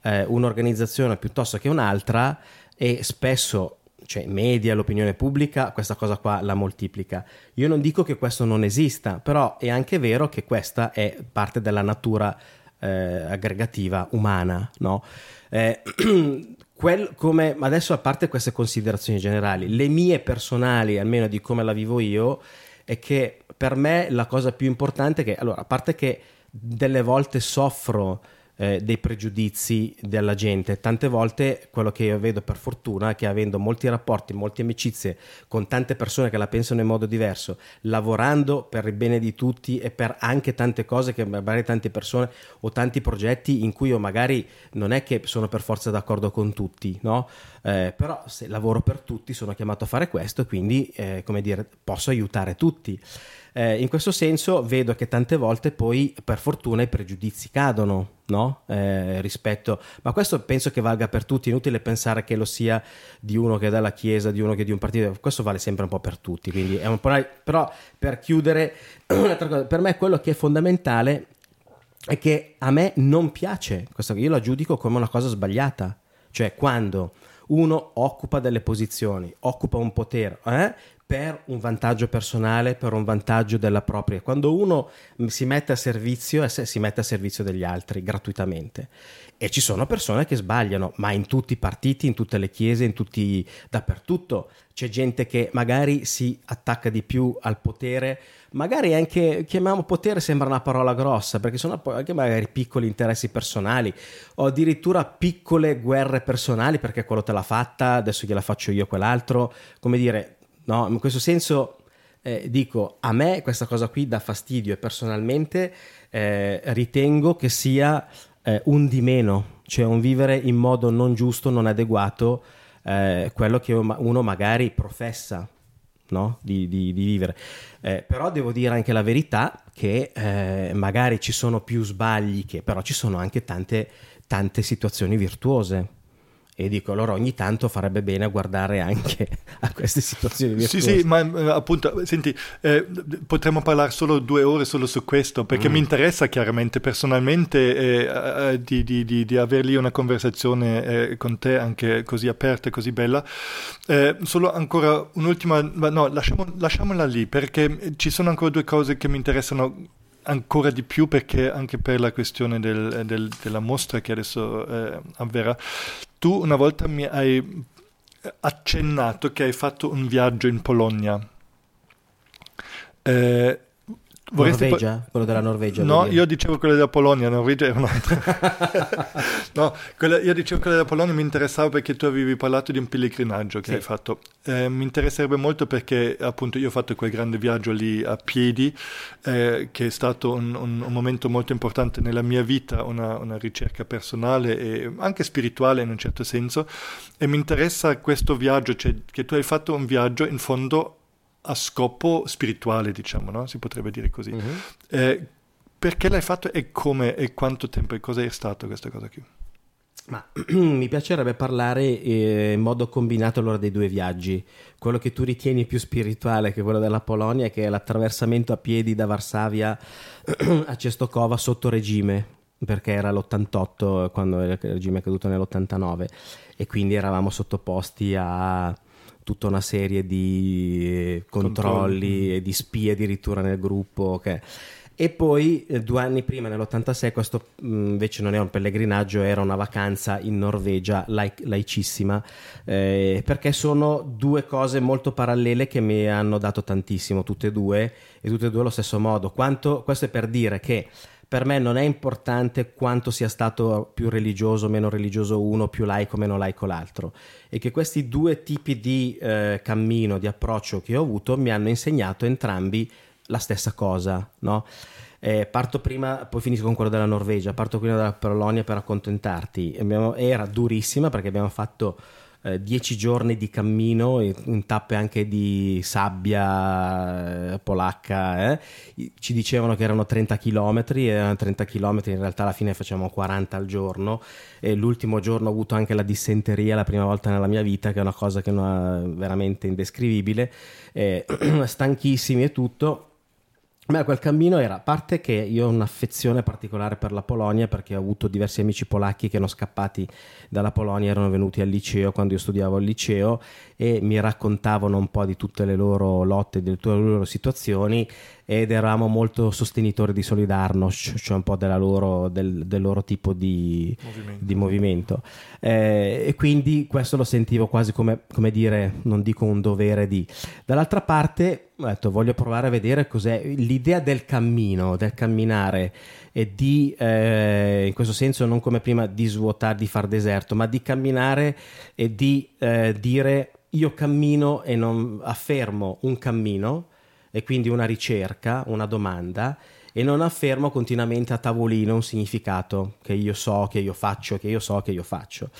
eh, un'organizzazione piuttosto che un'altra e spesso cioè media, l'opinione pubblica, questa cosa qua la moltiplica. Io non dico che questo non esista, però è anche vero che questa è parte della natura eh, aggregativa umana, no? Eh, quel, come, adesso a parte queste considerazioni generali, le mie personali, almeno di come la vivo io, è che per me la cosa più importante è che, allora, a parte che delle volte soffro eh, dei pregiudizi della gente. Tante volte quello che io vedo per fortuna è che avendo molti rapporti, molte amicizie con tante persone che la pensano in modo diverso, lavorando per il bene di tutti e per anche tante cose che magari tante persone o tanti progetti in cui io magari non è che sono per forza d'accordo con tutti, no? Eh, però se lavoro per tutti sono chiamato a fare questo quindi, eh, come dire, posso aiutare tutti. Eh, in questo senso vedo che tante volte poi per fortuna i pregiudizi cadono, no? eh, rispetto, ma questo penso che valga per tutti, inutile pensare che lo sia di uno che è dalla Chiesa, di uno che è di un partito, questo vale sempre un po' per tutti, quindi è un po'... però per chiudere, per me quello che è fondamentale è che a me non piace, questo, io la giudico come una cosa sbagliata, cioè quando uno occupa delle posizioni, occupa un potere, eh? Per un vantaggio personale, per un vantaggio della propria. Quando uno si mette a servizio, si mette a servizio degli altri gratuitamente. E ci sono persone che sbagliano, ma in tutti i partiti, in tutte le chiese, in tutti, dappertutto. C'è gente che magari si attacca di più al potere, magari anche, chiamiamo potere, sembra una parola grossa, perché sono anche magari piccoli interessi personali, o addirittura piccole guerre personali, perché quello te l'ha fatta, adesso gliela faccio io quell'altro. Come dire, No? In questo senso eh, dico, a me questa cosa qui dà fastidio e personalmente eh, ritengo che sia eh, un di meno, cioè un vivere in modo non giusto, non adeguato, eh, quello che uno magari professa. No? Di, di, di, vivere. Eh, però devo dire anche la verità che eh, magari ci sono più sbagli, che però ci sono anche tante, tante situazioni virtuose E dico, allora ogni tanto farebbe bene a guardare anche a queste situazioni Sì, virtuose. sì, ma eh, appunto, senti, eh, potremmo parlare solo due ore solo su questo, perché Mm. mi interessa chiaramente personalmente eh, eh, di, di, di, di aver lì una conversazione eh, con te anche così aperta e così bella. Eh, solo ancora un'ultima, ma no, lasciamo- lasciamola lì, perché ci sono ancora due cose che mi interessano ancora di più perché anche per la questione del- del- della mostra che adesso eh, avverrà tu una volta mi hai accennato che hai fatto un viaggio in Polonia. Eh, vorresti po- Norvegia? Quello della Norvegia. No, io dicevo quella della Polonia, Norvegia era un'altra. no, quella- io dicevo quella della Polonia mi interessava perché tu avevi parlato di un pellegrinaggio che Sì. hai fatto. Eh, mi interesserebbe molto perché appunto io ho fatto quel grande viaggio lì a piedi, eh, che è stato un, un- un momento molto importante nella mia vita, una, una ricerca personale e anche spirituale in un certo senso. E mi interessa questo viaggio, cioè che tu hai fatto un viaggio in fondo a scopo spirituale, diciamo, no? Si potrebbe dire così. Mhm. Eh, perché l'hai fatto e come e quanto tempo e cosa è stato questa cosa qui? Ma mi piacerebbe parlare eh, in modo combinato allora dei due viaggi. Quello che tu ritieni più spirituale, che è quello della Polonia, che è l'attraversamento a piedi da Varsavia a Cestokova sotto regime, perché era l'88 quando il regime è caduto nell'89 e quindi eravamo sottoposti a tutta una serie di controlli Controlli. e di spie addirittura nel gruppo. E poi eh, due anni prima, nell'86, questo mh, invece non era un pellegrinaggio, era una vacanza in Norvegia, laic- laicissima, eh, perché sono due cose molto parallele che mi hanno dato tantissimo, tutte e due, e tutte e due allo stesso modo. Quanto, questo è per dire che per me non è importante quanto sia stato più religioso o meno religioso uno, più laico o meno laico l'altro, e che questi due tipi di eh, cammino, di approccio che ho avuto mi hanno insegnato entrambi la stessa cosa, no? Eh, parto prima, poi finisco con quello della Norvegia, parto prima dalla Polonia per accontentarti. Abbiamo- era durissima perché abbiamo fatto eh, dieci giorni di cammino in tappe anche di sabbia eh, polacca. eh. Ci dicevano che erano 30 km, erano 30 km, in realtà alla fine facevamo 40 al giorno. E l'ultimo giorno ho avuto anche la dissenteria, la prima volta nella mia vita, che è una cosa che non è veramente indescrivibile. Stanchissimi e tutto. Ma quel cammino era, a parte che io ho un'affezione particolare per la Polonia perché ho avuto diversi amici polacchi che erano scappati dalla Polonia, erano venuti al liceo quando io studiavo al liceo e mi raccontavano un po' di tutte le loro lotte, di tutte le loro situazioni ed eravamo molto sostenitori di Solidarnosc, cioè un po' della loro- del, del loro tipo di Movimento. di movimento Eh, e quindi questo lo sentivo quasi come, come dire, non dico un dovere di. Dall'altra parte ho detto voglio provare a vedere cos'è l'idea del cammino, del camminare e di, eh, in questo senso non come prima di svuotare, di far deserto, ma di camminare e di eh, dire io cammino e non affermo un cammino e quindi una ricerca, una domanda e non affermo continuamente a tavolino un significato che io so, che io faccio, che io so, che io faccio.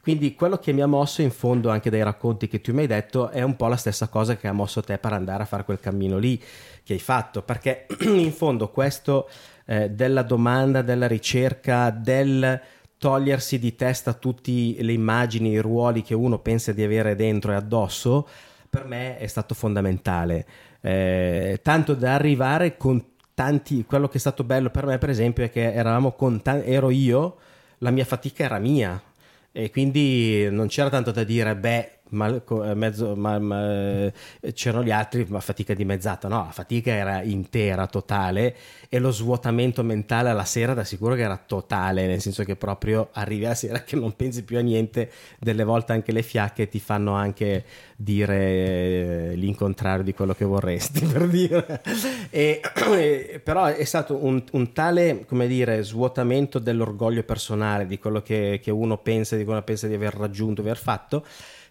Quindi quello che mi ha mosso in fondo anche dai racconti che tu mi hai detto è un po' la stessa cosa che ha mosso te per andare a fare quel cammino lì che hai fatto, perché in fondo questo eh, della domanda, della ricerca, del togliersi di testa tutte le immagini, i ruoli che uno pensa di avere dentro e addosso, per me è stato fondamentale. Eh, tanto da arrivare con tanti, quello che è stato bello per me per esempio è che eravamo con tan- ero io, la mia fatica era mia. E quindi non c'era tanto da dire beh ma, co- eh, mezzo, ma- ma, eh, c'erano gli altri ma fatica dimezzata no la fatica era intera totale e lo svuotamento mentale alla sera da sicuro che era totale nel senso che proprio arrivi alla sera che non pensi più a niente delle volte anche le fiacche ti fanno anche dire eh, l'incontrario di quello che vorresti per dire. E- però è stato un, un tale come dire svuotamento dell'orgoglio personale di quello che, che uno pensa di quello che pensa di aver raggiunto di aver fatto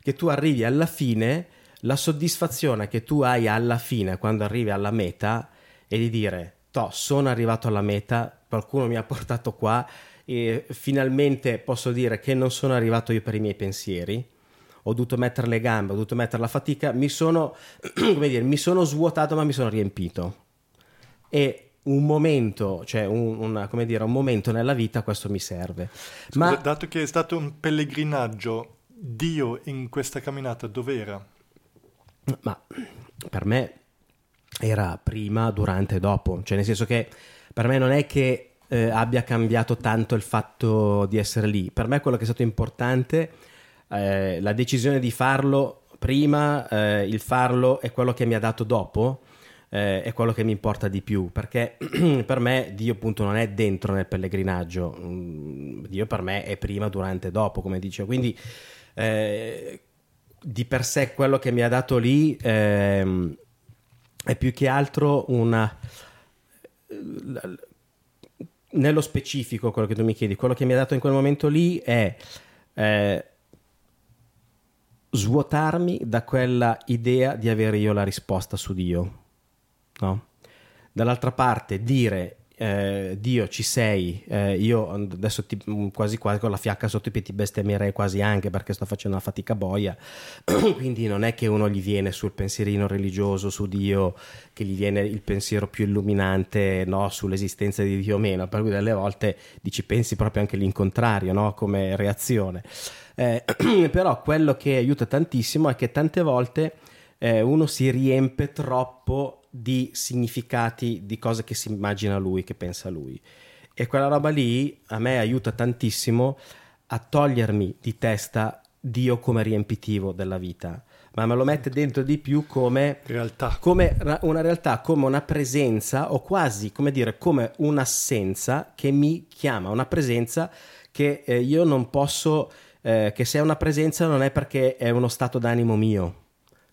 che tu arrivi alla fine la soddisfazione che tu hai alla fine quando arrivi alla meta è di dire toh sono arrivato alla meta qualcuno mi ha portato qua e finalmente posso dire che non sono arrivato io per i miei pensieri ho dovuto mettere le gambe, ho dovuto mettere la fatica, mi sono, come dire, mi sono svuotato ma mi sono riempito. E un momento, cioè un, una, come dire, un momento nella vita, questo mi serve. Scusa, Ma dato che è stato un pellegrinaggio, Dio in questa camminata dov'era? Ma per me era prima, durante e dopo, cioè nel senso che per me non è che eh, abbia cambiato tanto il fatto di essere lì, per me quello che è stato importante, eh, la decisione di farlo prima, eh, il farlo è quello che mi ha dato dopo, eh, è quello che mi importa di più, perché per me Dio appunto non è dentro nel pellegrinaggio, Mm, Dio per me è prima, durante e dopo, come dicevo, quindi eh, di per sé quello che mi ha dato lì ehm, è più che altro una nello specifico quello che tu mi chiedi quello che mi ha dato in quel momento lì è eh, svuotarmi da quella idea di avere io la risposta su Dio no? dall'altra parte dire eh, Dio ci sei, eh, io adesso ti, quasi quasi con la fiacca sotto i piedi ti bestemmierei quasi anche perché sto facendo una fatica boia, quindi non è che uno gli viene sul pensierino religioso su Dio, che gli viene il pensiero più illuminante no, sull'esistenza di Dio o meno, per cui delle volte dici pensi proprio anche l'incontrario no, come reazione. Eh, però quello che aiuta tantissimo è che tante volte eh, uno si riempie troppo di significati di cose che si immagina lui, che pensa lui. E quella roba lì a me aiuta tantissimo a togliermi di testa Dio come riempitivo della vita, ma me lo mette dentro di più come Realtà. come una realtà, come una presenza o quasi come dire come un'assenza che mi chiama, una presenza che eh, io non posso, eh, che se è una presenza non è perché è uno stato d'animo mio.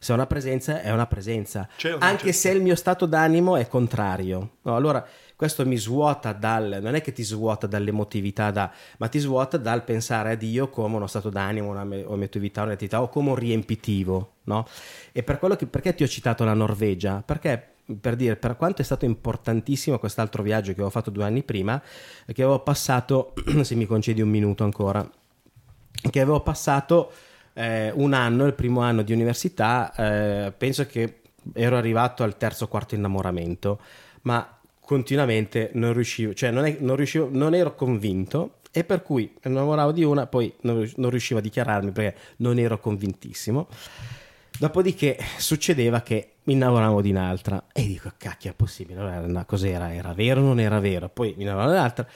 Se è una presenza, è una presenza. Una Anche certa- se il mio stato d'animo è contrario. No, allora, questo mi svuota dal... Non è che ti svuota dall'emotività, da, ma ti svuota dal pensare a Dio come uno stato d'animo, una me- emotività, un'attività o come un riempitivo, no? E per quello che... Perché ti ho citato la Norvegia? Perché per dire per quanto è stato importantissimo quest'altro viaggio che avevo fatto due anni prima, che avevo passato, se mi concedi un minuto ancora, che avevo passato eh, un anno, il primo anno di università, eh, penso che ero arrivato al terzo o quarto innamoramento, ma continuamente non riuscivo, cioè non, è- non riuscivo, non ero convinto e per cui innamoravo di una, poi non, non riuscivo a dichiararmi perché non ero convintissimo. Dopodiché succedeva che mi innamoravo di un'altra e dico, cacchio, è possibile? Allora, era- cos'era? Era vero o non era vero? Poi mi innamoravo di un'altra.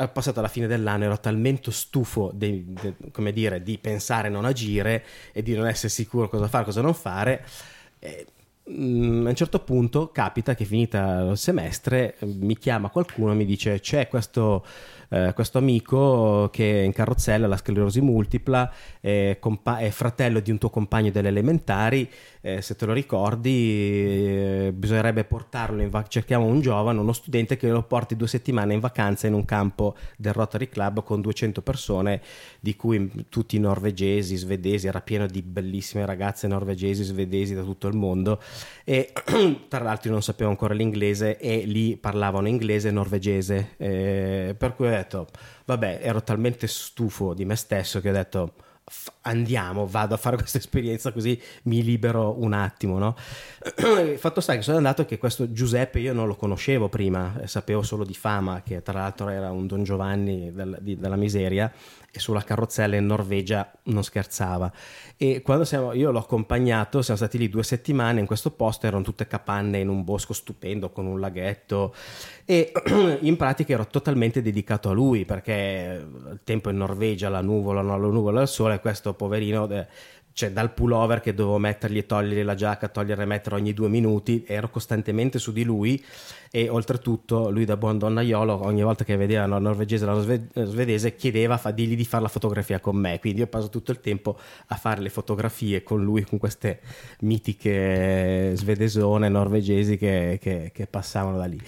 È passato la fine dell'anno, ero talmente stufo de- come dire, di pensare e non agire e di non essere sicuro cosa fare, cosa non fare. E, mm, a un certo punto capita che finita il semestre mi chiama qualcuno e mi dice c'è questo, eh, questo amico che è in carrozzella, la sclerosi multipla, è, compa- è fratello di un tuo compagno delle elementari, eh, se te lo ricordi eh, bisognerebbe portarlo in vacanza, cerchiamo un giovane, uno studente che lo porti due settimane in vacanza in un campo del Rotary Club con 200 persone di cui tutti norvegesi, svedesi, era pieno di bellissime ragazze norvegesi, svedesi da tutto il mondo e tra l'altro io non sapevo ancora l'inglese e lì parlavano inglese e norvegese eh, per cui detto vabbè ero talmente stufo di me stesso che ho detto "F- andiamo vado a fare questa esperienza così mi libero un attimo no? fatto sta che sono andato che questo Giuseppe io non lo conoscevo prima eh, sapevo solo di fama che tra l'altro era un Don Giovanni del- di- della miseria e sulla carrozzella in Norvegia non scherzava. E quando siamo, io l'ho accompagnato siamo stati lì due settimane in questo posto erano tutte capanne in un bosco stupendo con un laghetto e in pratica ero totalmente dedicato a lui perché il tempo in Norvegia la nuvola no, la nuvola al sole questo poverino eh, cioè dal pullover che dovevo mettergli e togliergli la giacca, togliere e mettere ogni due minuti, ero costantemente su di lui e oltretutto lui da buon donnaiolo ogni volta che vedeva la norvegese e la sve- svedese chiedeva fa, digli di fare la fotografia con me, quindi io passo tutto il tempo a fare le fotografie con lui, con queste mitiche svedesone norvegesi che, che- che passavano da lì.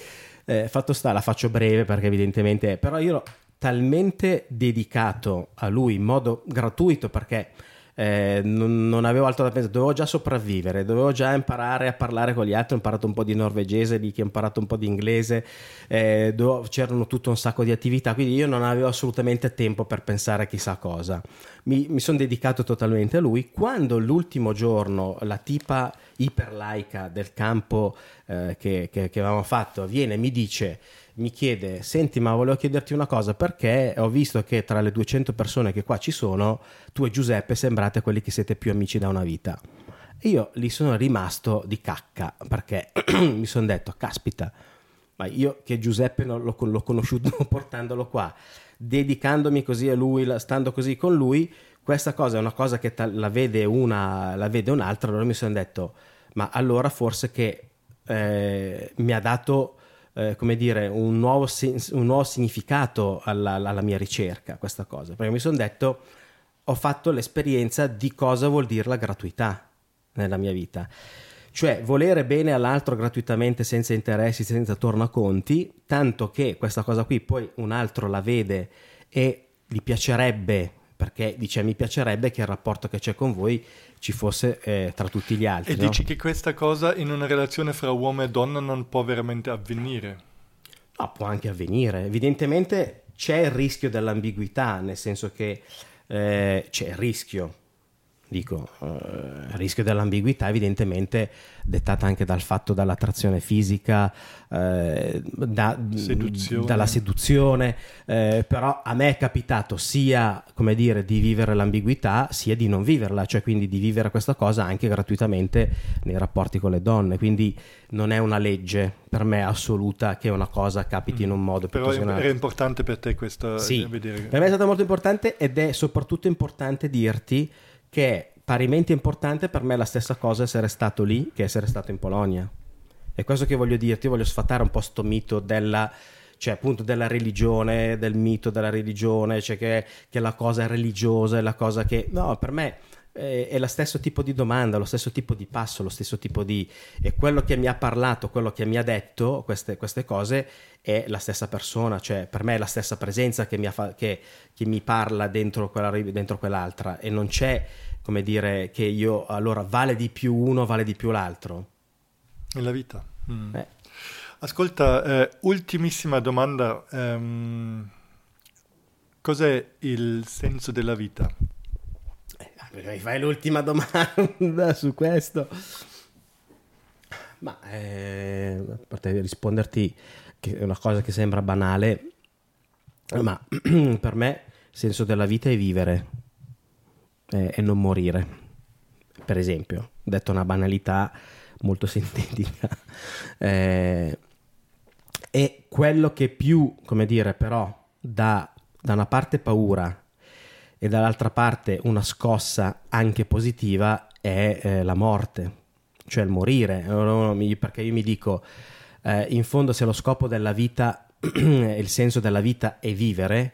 Eh, fatto sta, la faccio breve perché evidentemente, però io ero talmente dedicato a lui in modo gratuito perché eh, non, non, avevo altro da pensare, dovevo già sopravvivere, dovevo già imparare a parlare con gli altri, ho imparato un po' di norvegese, lì che ho imparato un po' di inglese, eh, dovevo, c'erano tutto un sacco di attività, quindi io non avevo assolutamente tempo per pensare a chissà cosa. Mi, mi sono dedicato totalmente a lui. Quando l'ultimo giorno la tipa iperlaica del campo eh, che, che, che avevamo fatto viene e mi dice mi chiede, senti ma volevo chiederti una cosa perché ho visto che tra le 200 persone che qua ci sono, tu e Giuseppe sembrate quelli che siete più amici da una vita. E io lì sono rimasto di cacca perché mi sono detto, caspita, ma io che Giuseppe l'ho, l'ho conosciuto portandolo qua, dedicandomi così a lui, stando così con lui, questa cosa è una cosa che la vede una, la vede un'altra, allora mi sono detto, ma allora forse che eh, mi ha dato eh, come dire, un nuovo, un nuovo significato alla, alla, mia ricerca, questa cosa, perché mi sono detto, ho fatto l'esperienza di cosa vuol dire la gratuità nella mia vita. Cioè, volere bene all'altro gratuitamente senza interessi, senza tornaconti, tanto che questa cosa qui poi un altro la vede e gli piacerebbe perché dice mi piacerebbe che il rapporto che c'è con voi ci fosse eh, tra tutti gli altri. E no? dici che questa cosa in una relazione fra uomo e donna non può veramente avvenire? No, può anche avvenire. Evidentemente c'è il rischio dell'ambiguità, nel senso che eh, c'è il rischio, dico, eh, il rischio dell'ambiguità evidentemente dettata anche dal fatto dall'attrazione fisica, eh, da, seduzione. dalla seduzione, eh, però a me è capitato sia, come dire, di vivere l'ambiguità, sia di non viverla, cioè quindi di vivere questa cosa anche gratuitamente nei rapporti con le donne, quindi non è una legge per me assoluta che una cosa capiti mm. in un modo però era importante per te questa sì, vedere. per me è stato molto importante ed è soprattutto importante dirti che è parimenti importante per me la stessa cosa essere stato lì che essere stato in Polonia. E questo che voglio dirti, io voglio sfatare un po' sto mito della cioè appunto della religione, del mito della religione, cioè che, che la cosa è religiosa, è la cosa che... No, per me è, è lo stesso tipo di domanda, lo stesso tipo di passo, lo stesso tipo di... E quello che mi ha parlato, quello che mi ha detto queste, queste cose è la stessa persona, cioè per me è la stessa presenza che mi, fa... che, che mi parla dentro, quella, dentro quell'altra e non c'è come dire che io allora vale di più uno, vale di più l'altro. Nella vita. Mm. Eh. Ascolta, eh, ultimissima domanda. Um, cos'è il senso della vita? Mi fai l'ultima domanda su questo? Ma eh, a risponderti che è una cosa che sembra banale, ma per me il senso della vita è vivere eh, e non morire. Per esempio, detto una banalità molto sintetica. Eh, e quello che più, come dire, però, dà da una parte paura e dall'altra parte una scossa anche positiva è eh, la morte, cioè il morire. Perché io mi dico, eh, in fondo se lo scopo della vita, il senso della vita è vivere,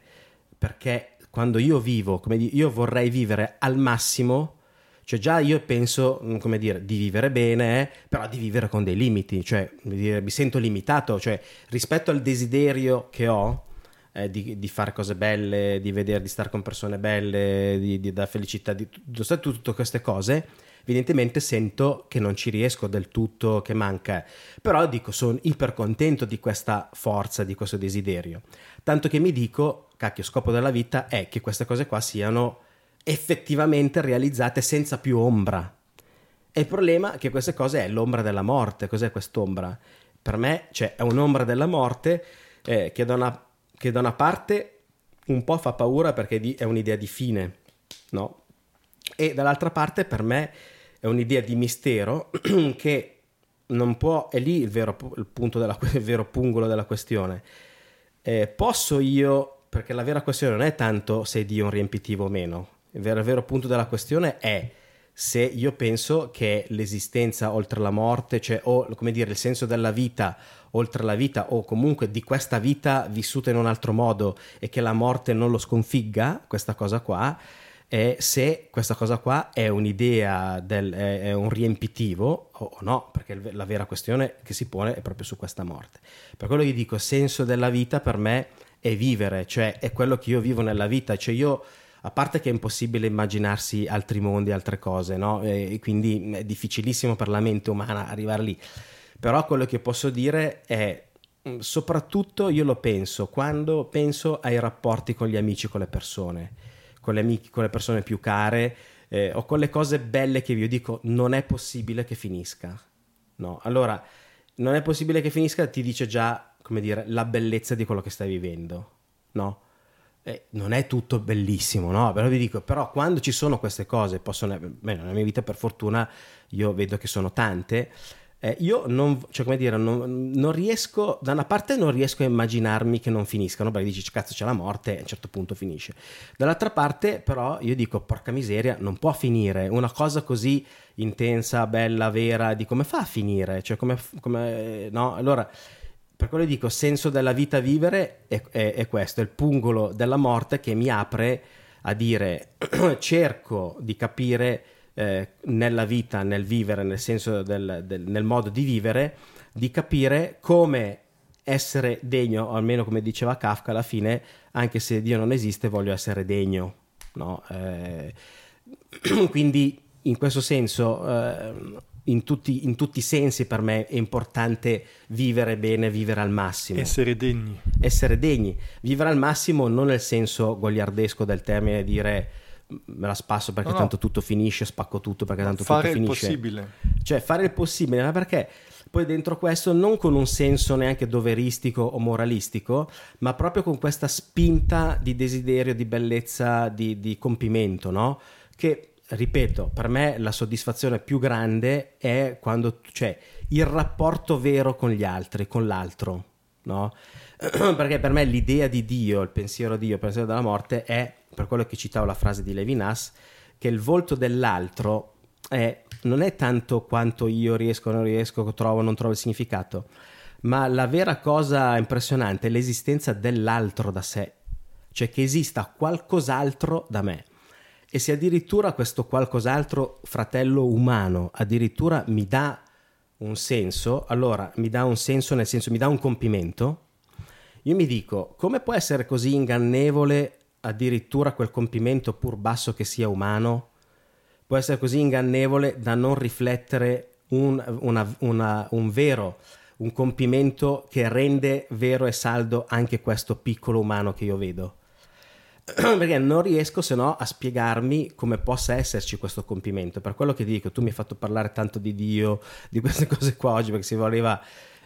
perché quando io vivo, come dire, io vorrei vivere al massimo, cioè già io penso, mm, come dire, di vivere bene, eh, però di vivere con dei limiti, cioè mi sento limitato, cioè rispetto al desiderio che ho eh, di, di, fare cose belle, di vedere, di stare con persone belle, di, di dare felicità, di, di tutte queste cose, evidentemente sento che non ci riesco del tutto, che manca. Però dico, sono iper contento di questa forza, di questo desiderio. Tanto che mi dico, cacchio, scopo della vita è che queste cose qua siano effettivamente realizzate senza più ombra. E il problema è che queste cose è l'ombra della morte. Cos'è quest'ombra? Per me cioè, è un'ombra della morte eh, che, da una, che da una parte un po' fa paura perché è un'idea di fine, no? E dall'altra parte per me è un'idea di mistero che non può, è lì il vero, il punto della, il vero pungolo della questione. Eh, posso io, perché la vera questione non è tanto se Dio è un riempitivo o meno, il vero, il vero punto della questione è se io penso che l'esistenza oltre la morte, cioè o come dire il senso della vita oltre la vita o comunque di questa vita vissuta in un altro modo e che la morte non lo sconfigga, questa cosa qua, è se questa cosa qua è un'idea, del, è un riempitivo o no, perché la vera questione che si pone è proprio su questa morte. Per quello che dico, senso della vita per me è vivere, cioè è quello che io vivo nella vita, cioè io a parte che è impossibile immaginarsi altri mondi, altre cose, no? E quindi è difficilissimo per la mente umana arrivare lì. Però quello che posso dire è, mm, soprattutto io lo penso quando penso ai rapporti con gli amici, con le persone, con le, amiche, con le persone più care eh, o con le cose belle che io dico non è possibile che finisca. No, allora non è possibile che finisca, ti dice già, come dire, la bellezza di quello che stai vivendo, no? Eh, non è tutto bellissimo, no? Però vi dico, però quando ci sono queste cose, possono, beh, nella mia vita per fortuna io vedo che sono tante, eh, io non, cioè, come dire, non, non, riesco, da una parte non riesco a immaginarmi che non finiscano, perché dici cazzo c'è la morte e a un certo punto finisce. Dall'altra parte però io dico porca miseria, non può finire, una cosa così intensa, bella, vera, di come fa a finire? Cioè come, come no? Allora, per quello dico, senso della vita vivere è, è, è questo, è il pungolo della morte che mi apre a dire cerco di capire eh, nella vita, nel vivere, nel senso del, del, nel modo di vivere, di capire come essere degno, o almeno come diceva Kafka alla fine, anche se Dio non esiste, voglio essere degno. No? Eh, quindi in questo senso, eh, in, tutti, in, tutti, i sensi per me è importante vivere bene, vivere al massimo. Essere degni. Essere degni. Vivere al massimo non nel senso goliardesco del termine dire me la spasso perché no, tanto no. tutto finisce, spacco tutto perché tanto fare tutto finisce. Fare il possibile. Cioè fare il possibile, ma perché poi dentro questo non con un senso neanche doveristico o moralistico, ma proprio con questa spinta di desiderio, di bellezza, di, di compimento, no? Che, ripeto, per me la soddisfazione più grande è quando c'è cioè, il rapporto vero con gli altri, con l'altro, no? perché per me l'idea di Dio, il pensiero di Dio, il pensiero della morte è, per quello che citavo la frase di Levinas, che il volto dell'altro è, non è tanto quanto io riesco non riesco, trovo non trovo il significato, ma la vera cosa impressionante è l'esistenza dell'altro da sé, cioè che esista qualcos'altro da me. E se addirittura questo qualcos'altro fratello umano addirittura mi dà un senso, allora mi dà un senso nel senso mi dà un compimento, io mi dico, come può essere così ingannevole addirittura quel compimento pur basso che sia umano? Può essere così ingannevole da non riflettere un, una, una, un vero, un compimento che rende vero e saldo anche questo piccolo umano che io vedo? perché non riesco se no a spiegarmi come possa esserci questo compimento. Per quello che dico, tu mi hai fatto parlare tanto di Dio, di queste cose qua oggi, perché si voleva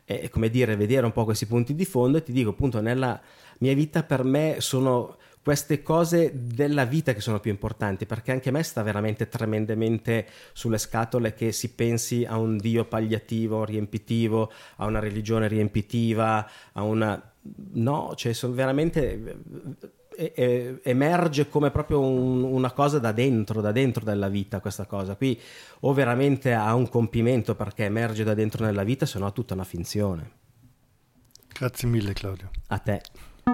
eh, come dire, vedere un po' questi punti di fondo e ti dico appunto nella mia vita per me sono queste cose della vita che sono più importanti, perché anche a me sta veramente tremendamente sulle scatole che si pensi a un Dio pagliativo, riempitivo, a una religione riempitiva, a una... No, cioè sono veramente emerge come proprio un, una cosa da dentro, da dentro della vita questa cosa qui, o veramente ha un compimento perché emerge da dentro nella vita, se no è tutta una finzione. Grazie mille Claudio. A te.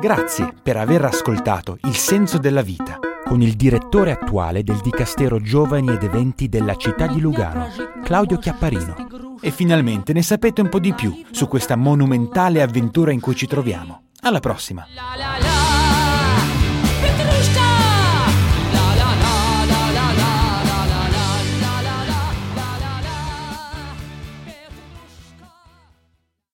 Grazie per aver ascoltato Il senso della vita con il direttore attuale del Dicastero Giovani ed Eventi della città di Lugano, Claudio Chiapparino. E finalmente ne sapete un po' di più su questa monumentale avventura in cui ci troviamo. Alla prossima!